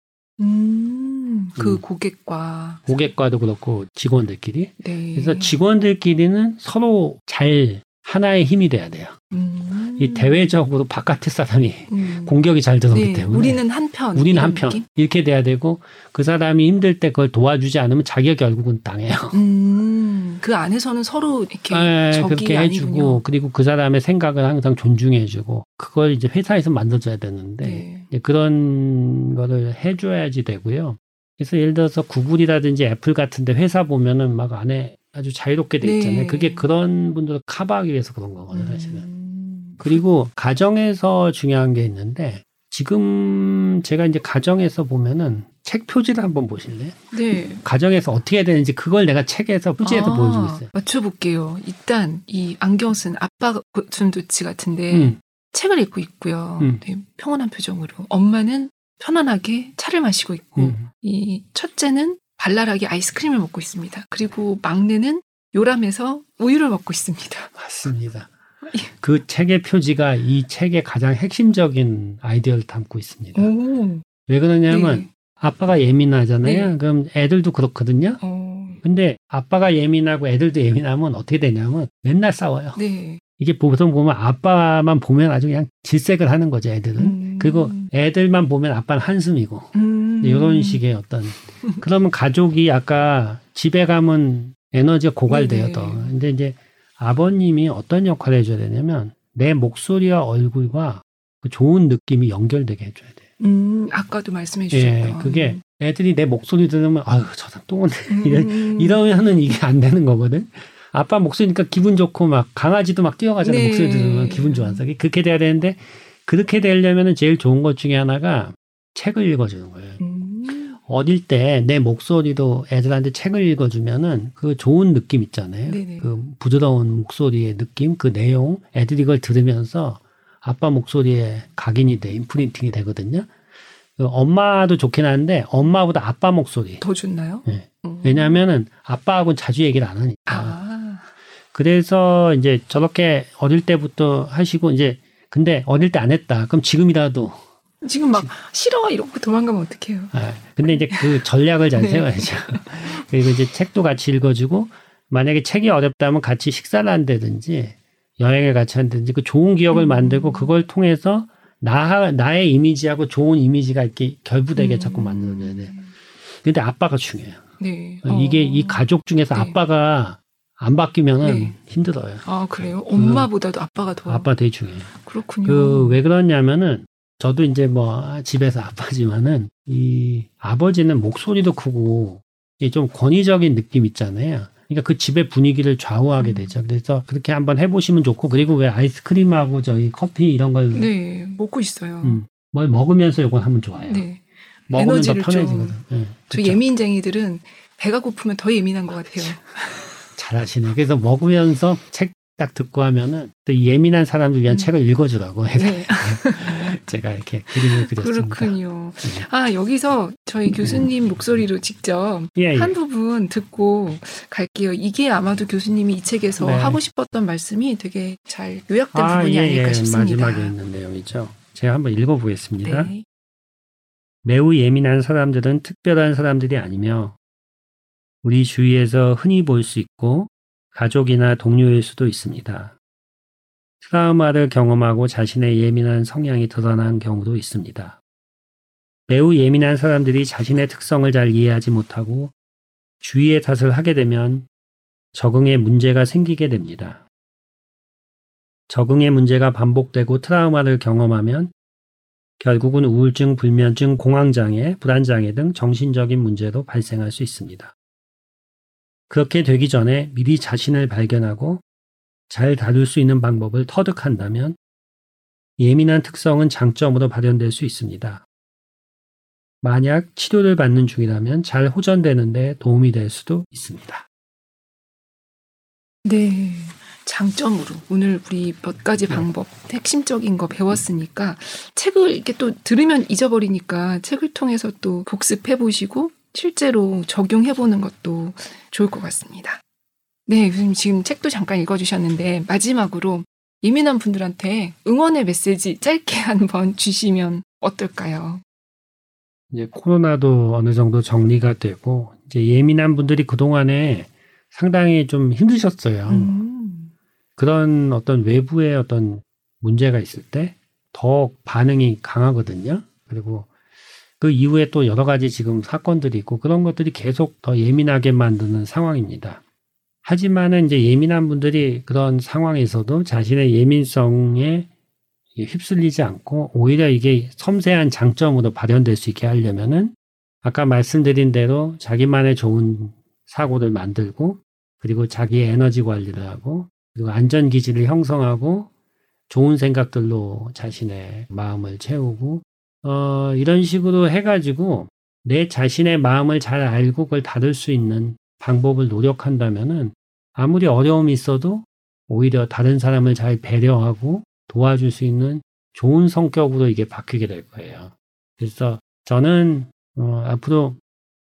음. 그 음. 고객과 고객과도 그렇고 직원들끼리. 네. 그래서 직원들끼리는 서로 잘 하나의 힘이 돼야 돼요. 음. 이 대외적으로 바깥의 사람이 음. 공격이 잘 들어오기 네. 때문에 우리는 한편 우리는 한편 이렇게 돼야 되고 그 사람이 힘들 때 그걸 도와주지 않으면 자기가 결국은 당해요. 음. 그 안에서는 서로 이렇게 네, 그렇게 해주고 아니군요. 그리고 그 사람의 생각을 항상 존중해주고 그걸 이제 회사에서 만들어줘야 되는데 네. 그런 거를 해줘야지 되고요. 그래서 예를 들어서 구글이라든지 애플 같은데 회사 보면은 막 안에 아주 자유롭게 돼 있잖아요. 네. 그게 그런 분들을 커버하기 위해서 그런 거거든요, 사실은. 음. 그리고 가정에서 중요한 게 있는데 지금 제가 이제 가정에서 보면은 책 표지를 한번 보실래요? 네. 가정에서 어떻게 해야 되는지 그걸 내가 책에서 표지에서 아, 보여주고 있어요. 맞춰볼게요. 일단 이 안경 쓴 아빠 순두치 같은데 음. 책을 읽고 있고요. 음. 네, 평온한 표정으로. 엄마는 편안하게 차를 마시고 있고 음. 이 첫째는 발랄하게 아이스크림을 먹고 있습니다. 그리고 막내는 요람해서 우유를 먹고 있습니다. 맞습니다. 예. 그 책의 표지가 이 책의 가장 핵심적인 아이디어를 담고 있습니다. 오. 왜 그러냐면 네. 아빠가 예민하잖아요. 네. 그럼 애들도 그렇거든요. 어. 근데 아빠가 예민하고 애들도 예민하면 어떻게 되냐면 맨날 싸워요. 네. 이게 보통 보면 아빠만 보면 아주 그냥 질색을 하는 거죠, 애들은. 음. 그리고 애들만 보면 아빠는 한숨이고. 음. 이런 식의 어떤. 그러면 가족이 아까 집에 가면 에너지가 고갈돼요, 네. 더. 근데 이제 아버님이 어떤 역할을 해줘야 되냐면 내 목소리와 얼굴과 그 좋은 느낌이 연결되게 해줘야 돼요. 음, 아까도 말씀해 주셨던. 예, 그게 애들이 내 목소리 들으면 아유 저 사람 또 오네 음. 이러면은 이게 안 되는 거거든. 아빠 목소리니까 기분 좋고 막 강아지도 막 뛰어가잖아요. 네. 목소리 들으면 기분 좋아서 그렇게 돼야 되는데 그렇게 되려면은 제일 좋은 것 중에 하나가 책을 읽어주는 거예요. 음. 어릴 때 내 목소리도 애들한테 책을 읽어주면은 그 좋은 느낌 있잖아요. 네네. 그 부드러운 목소리의 느낌, 그 내용, 애들이 이걸 들으면서 아빠 목소리에 각인이 돼, 인프린팅이 되거든요. 그 엄마도 좋긴 한데 엄마보다 아빠 목소리 더 좋나요? 네. 음. 왜냐하면은 아빠하고는 자주 얘기를 안 하니까. 아. 그래서 이제 저렇게 어릴 때부터 하시고 이제 근데 어릴 때 안 했다. 그럼 지금이라도 지금 막 싫어 이러고 도망가면 어떡해요. 아, 근데 이제 그 전략을 잘 네. 세워야죠. 그리고 이제 책도 같이 읽어주고 만약에 책이 어렵다면 같이 식사를 한다든지 여행을 같이 한다든지 그 좋은 기억을 음. 만들고 그걸 통해서 나 나의 이미지하고 좋은 이미지가 이렇게 결부되게 음. 자꾸 만들어줘야 돼. 근데 아빠가 중요해요. 네. 이게 어. 이 가족 중에서 네. 아빠가 안 바뀌면은 네. 힘들어요. 아 그래요? 엄마보다도 그, 아빠가 더 아빠 되게 중요해요. 그렇군요. 그 왜 그러냐면은 저도 이제 뭐 집에서 아빠지만은 이 아버지는 목소리도 크고 좀 권위적인 느낌 있잖아요. 그러니까 그 집의 분위기를 좌우하게 음. 되죠. 그래서 그렇게 한번 해보시면 좋고 그리고 왜 아이스크림하고 저희 커피 이런 걸 네 먹고 있어요. 음, 뭘 먹으면서 이걸 하면 좋아요. 네. 먹으면 더 편해지거든. 네, 저 예민쟁이들은 배가 고프면 더 예민한 것 같아요. 잘하시네. 그래서 먹으면서 책 딱 듣고 하면은 또 예민한 사람들 위한 음. 책을 읽어주라고 해서 네. 제가 이렇게 그림을 그렸습니다. 그렇군요. 네. 아 여기서 저희 음. 교수님 목소리로 직접 예, 예. 한 부분 듣고 갈게요. 이게 아마도 교수님이 이 책에서 네. 하고 싶었던 말씀이 되게 잘 요약된 아, 부분이 예, 아닐까 예. 싶습니다. 마지막에 있는 내용이죠. 제가 한번 읽어보겠습니다. 네. 매우 예민한 사람들은 특별한 사람들이 아니며 우리 주위에서 흔히 볼 수 있고 가족이나 동료일 수도 있습니다. 트라우마를 경험하고 자신의 예민한 성향이 드러난 경우도 있습니다. 매우 예민한 사람들이 자신의 특성을 잘 이해하지 못하고 주위의 탓을 하게 되면 적응에 문제가 생기게 됩니다. 적응의 문제가 반복되고 트라우마를 경험하면 결국은 우울증, 불면증, 공황장애, 불안장애 등 정신적인 문제도 발생할 수 있습니다. 그렇게 되기 전에 미리 자신을 발견하고 잘 다룰 수 있는 방법을 터득한다면 예민한 특성은 장점으로 발현될 수 있습니다. 만약 치료를 받는 중이라면 잘 호전되는데 도움이 될 수도 있습니다. 네. 장점으로 오늘 우리 몇 가지 네. 방법 핵심적인 거 배웠으니까 책을 이렇게 또 들으면 잊어버리니까 책을 통해서 또 복습해 보시고 실제로 적용해 보는 것도 좋을 것 같습니다. 네, 교수님 지금 책도 잠깐 읽어주셨는데 마지막으로 예민한 분들한테 응원의 메시지 짧게 한번 주시면 어떨까요? 이제 코로나도 어느 정도 정리가 되고 이제 예민한 분들이 그 동안에 상당히 좀 힘드셨어요. 음. 그런 어떤 외부의 어떤 문제가 있을 때더 반응이 강하거든요. 그리고 그 이후에 또 여러 가지 지금 사건들이 있고 그런 것들이 계속 더 예민하게 만드는 상황입니다. 하지만은 이제 예민한 분들이 그런 상황에서도 자신의 예민성에 휩쓸리지 않고 오히려 이게 섬세한 장점으로 발현될 수 있게 하려면은 아까 말씀드린 대로 자기만의 좋은 사고를 만들고 그리고 자기의 에너지 관리를 하고 그리고 안전 기지를 형성하고 좋은 생각들로 자신의 마음을 채우고 어 이런 식으로 해가지고 내 자신의 마음을 잘 알고 그걸 다룰 수 있는 방법을 노력한다면은 아무리 어려움이 있어도 오히려 다른 사람을 잘 배려하고 도와줄 수 있는 좋은 성격으로 이게 바뀌게 될 거예요. 그래서 저는 어, 앞으로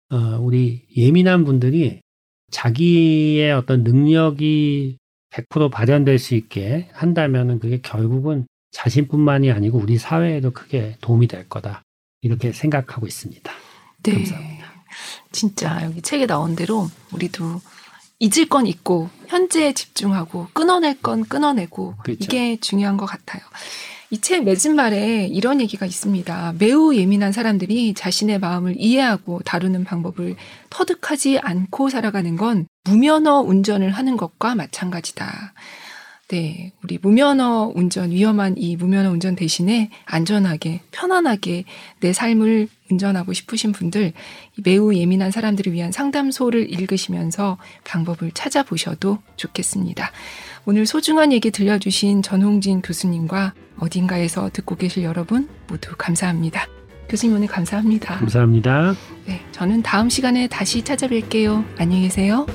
어, 우리 예민한 분들이 자기의 어떤 능력이 100% 발현될 수 있게 한다면 그게 결국은 자신뿐만이 아니고 우리 사회에도 크게 도움이 될 거다. 이렇게 생각하고 있습니다. 네. 감사합니다. 진짜 여기 책에 나온 대로 우리도 잊을 건 잊고 현재에 집중하고 끊어낼 건 끊어내고 그렇죠. 이게 중요한 것 같아요. 이책 맺은말에 이런 얘기가 있습니다. 매우 예민한 사람들이 자신의 마음을 이해하고 다루는 방법을 터득하지 않고 살아가는 건 무면허 운전을 하는 것과 마찬가지다. 네, 우리 무면허 운전, 위험한 이 무면허 운전 대신에 안전하게, 편안하게 내 삶을 운전하고 싶으신 분들, 매우 예민한 사람들을 위한 상담소를 읽으시면서 방법을 찾아보셔도 좋겠습니다. 오늘 소중한 얘기 들려주신 전홍진 교수님과 어딘가에서 듣고 계실 여러분 모두 감사합니다. 교수님 오늘 감사합니다. 감사합니다. 네, 저는 다음 시간에 다시 찾아뵐게요. 안녕히 계세요.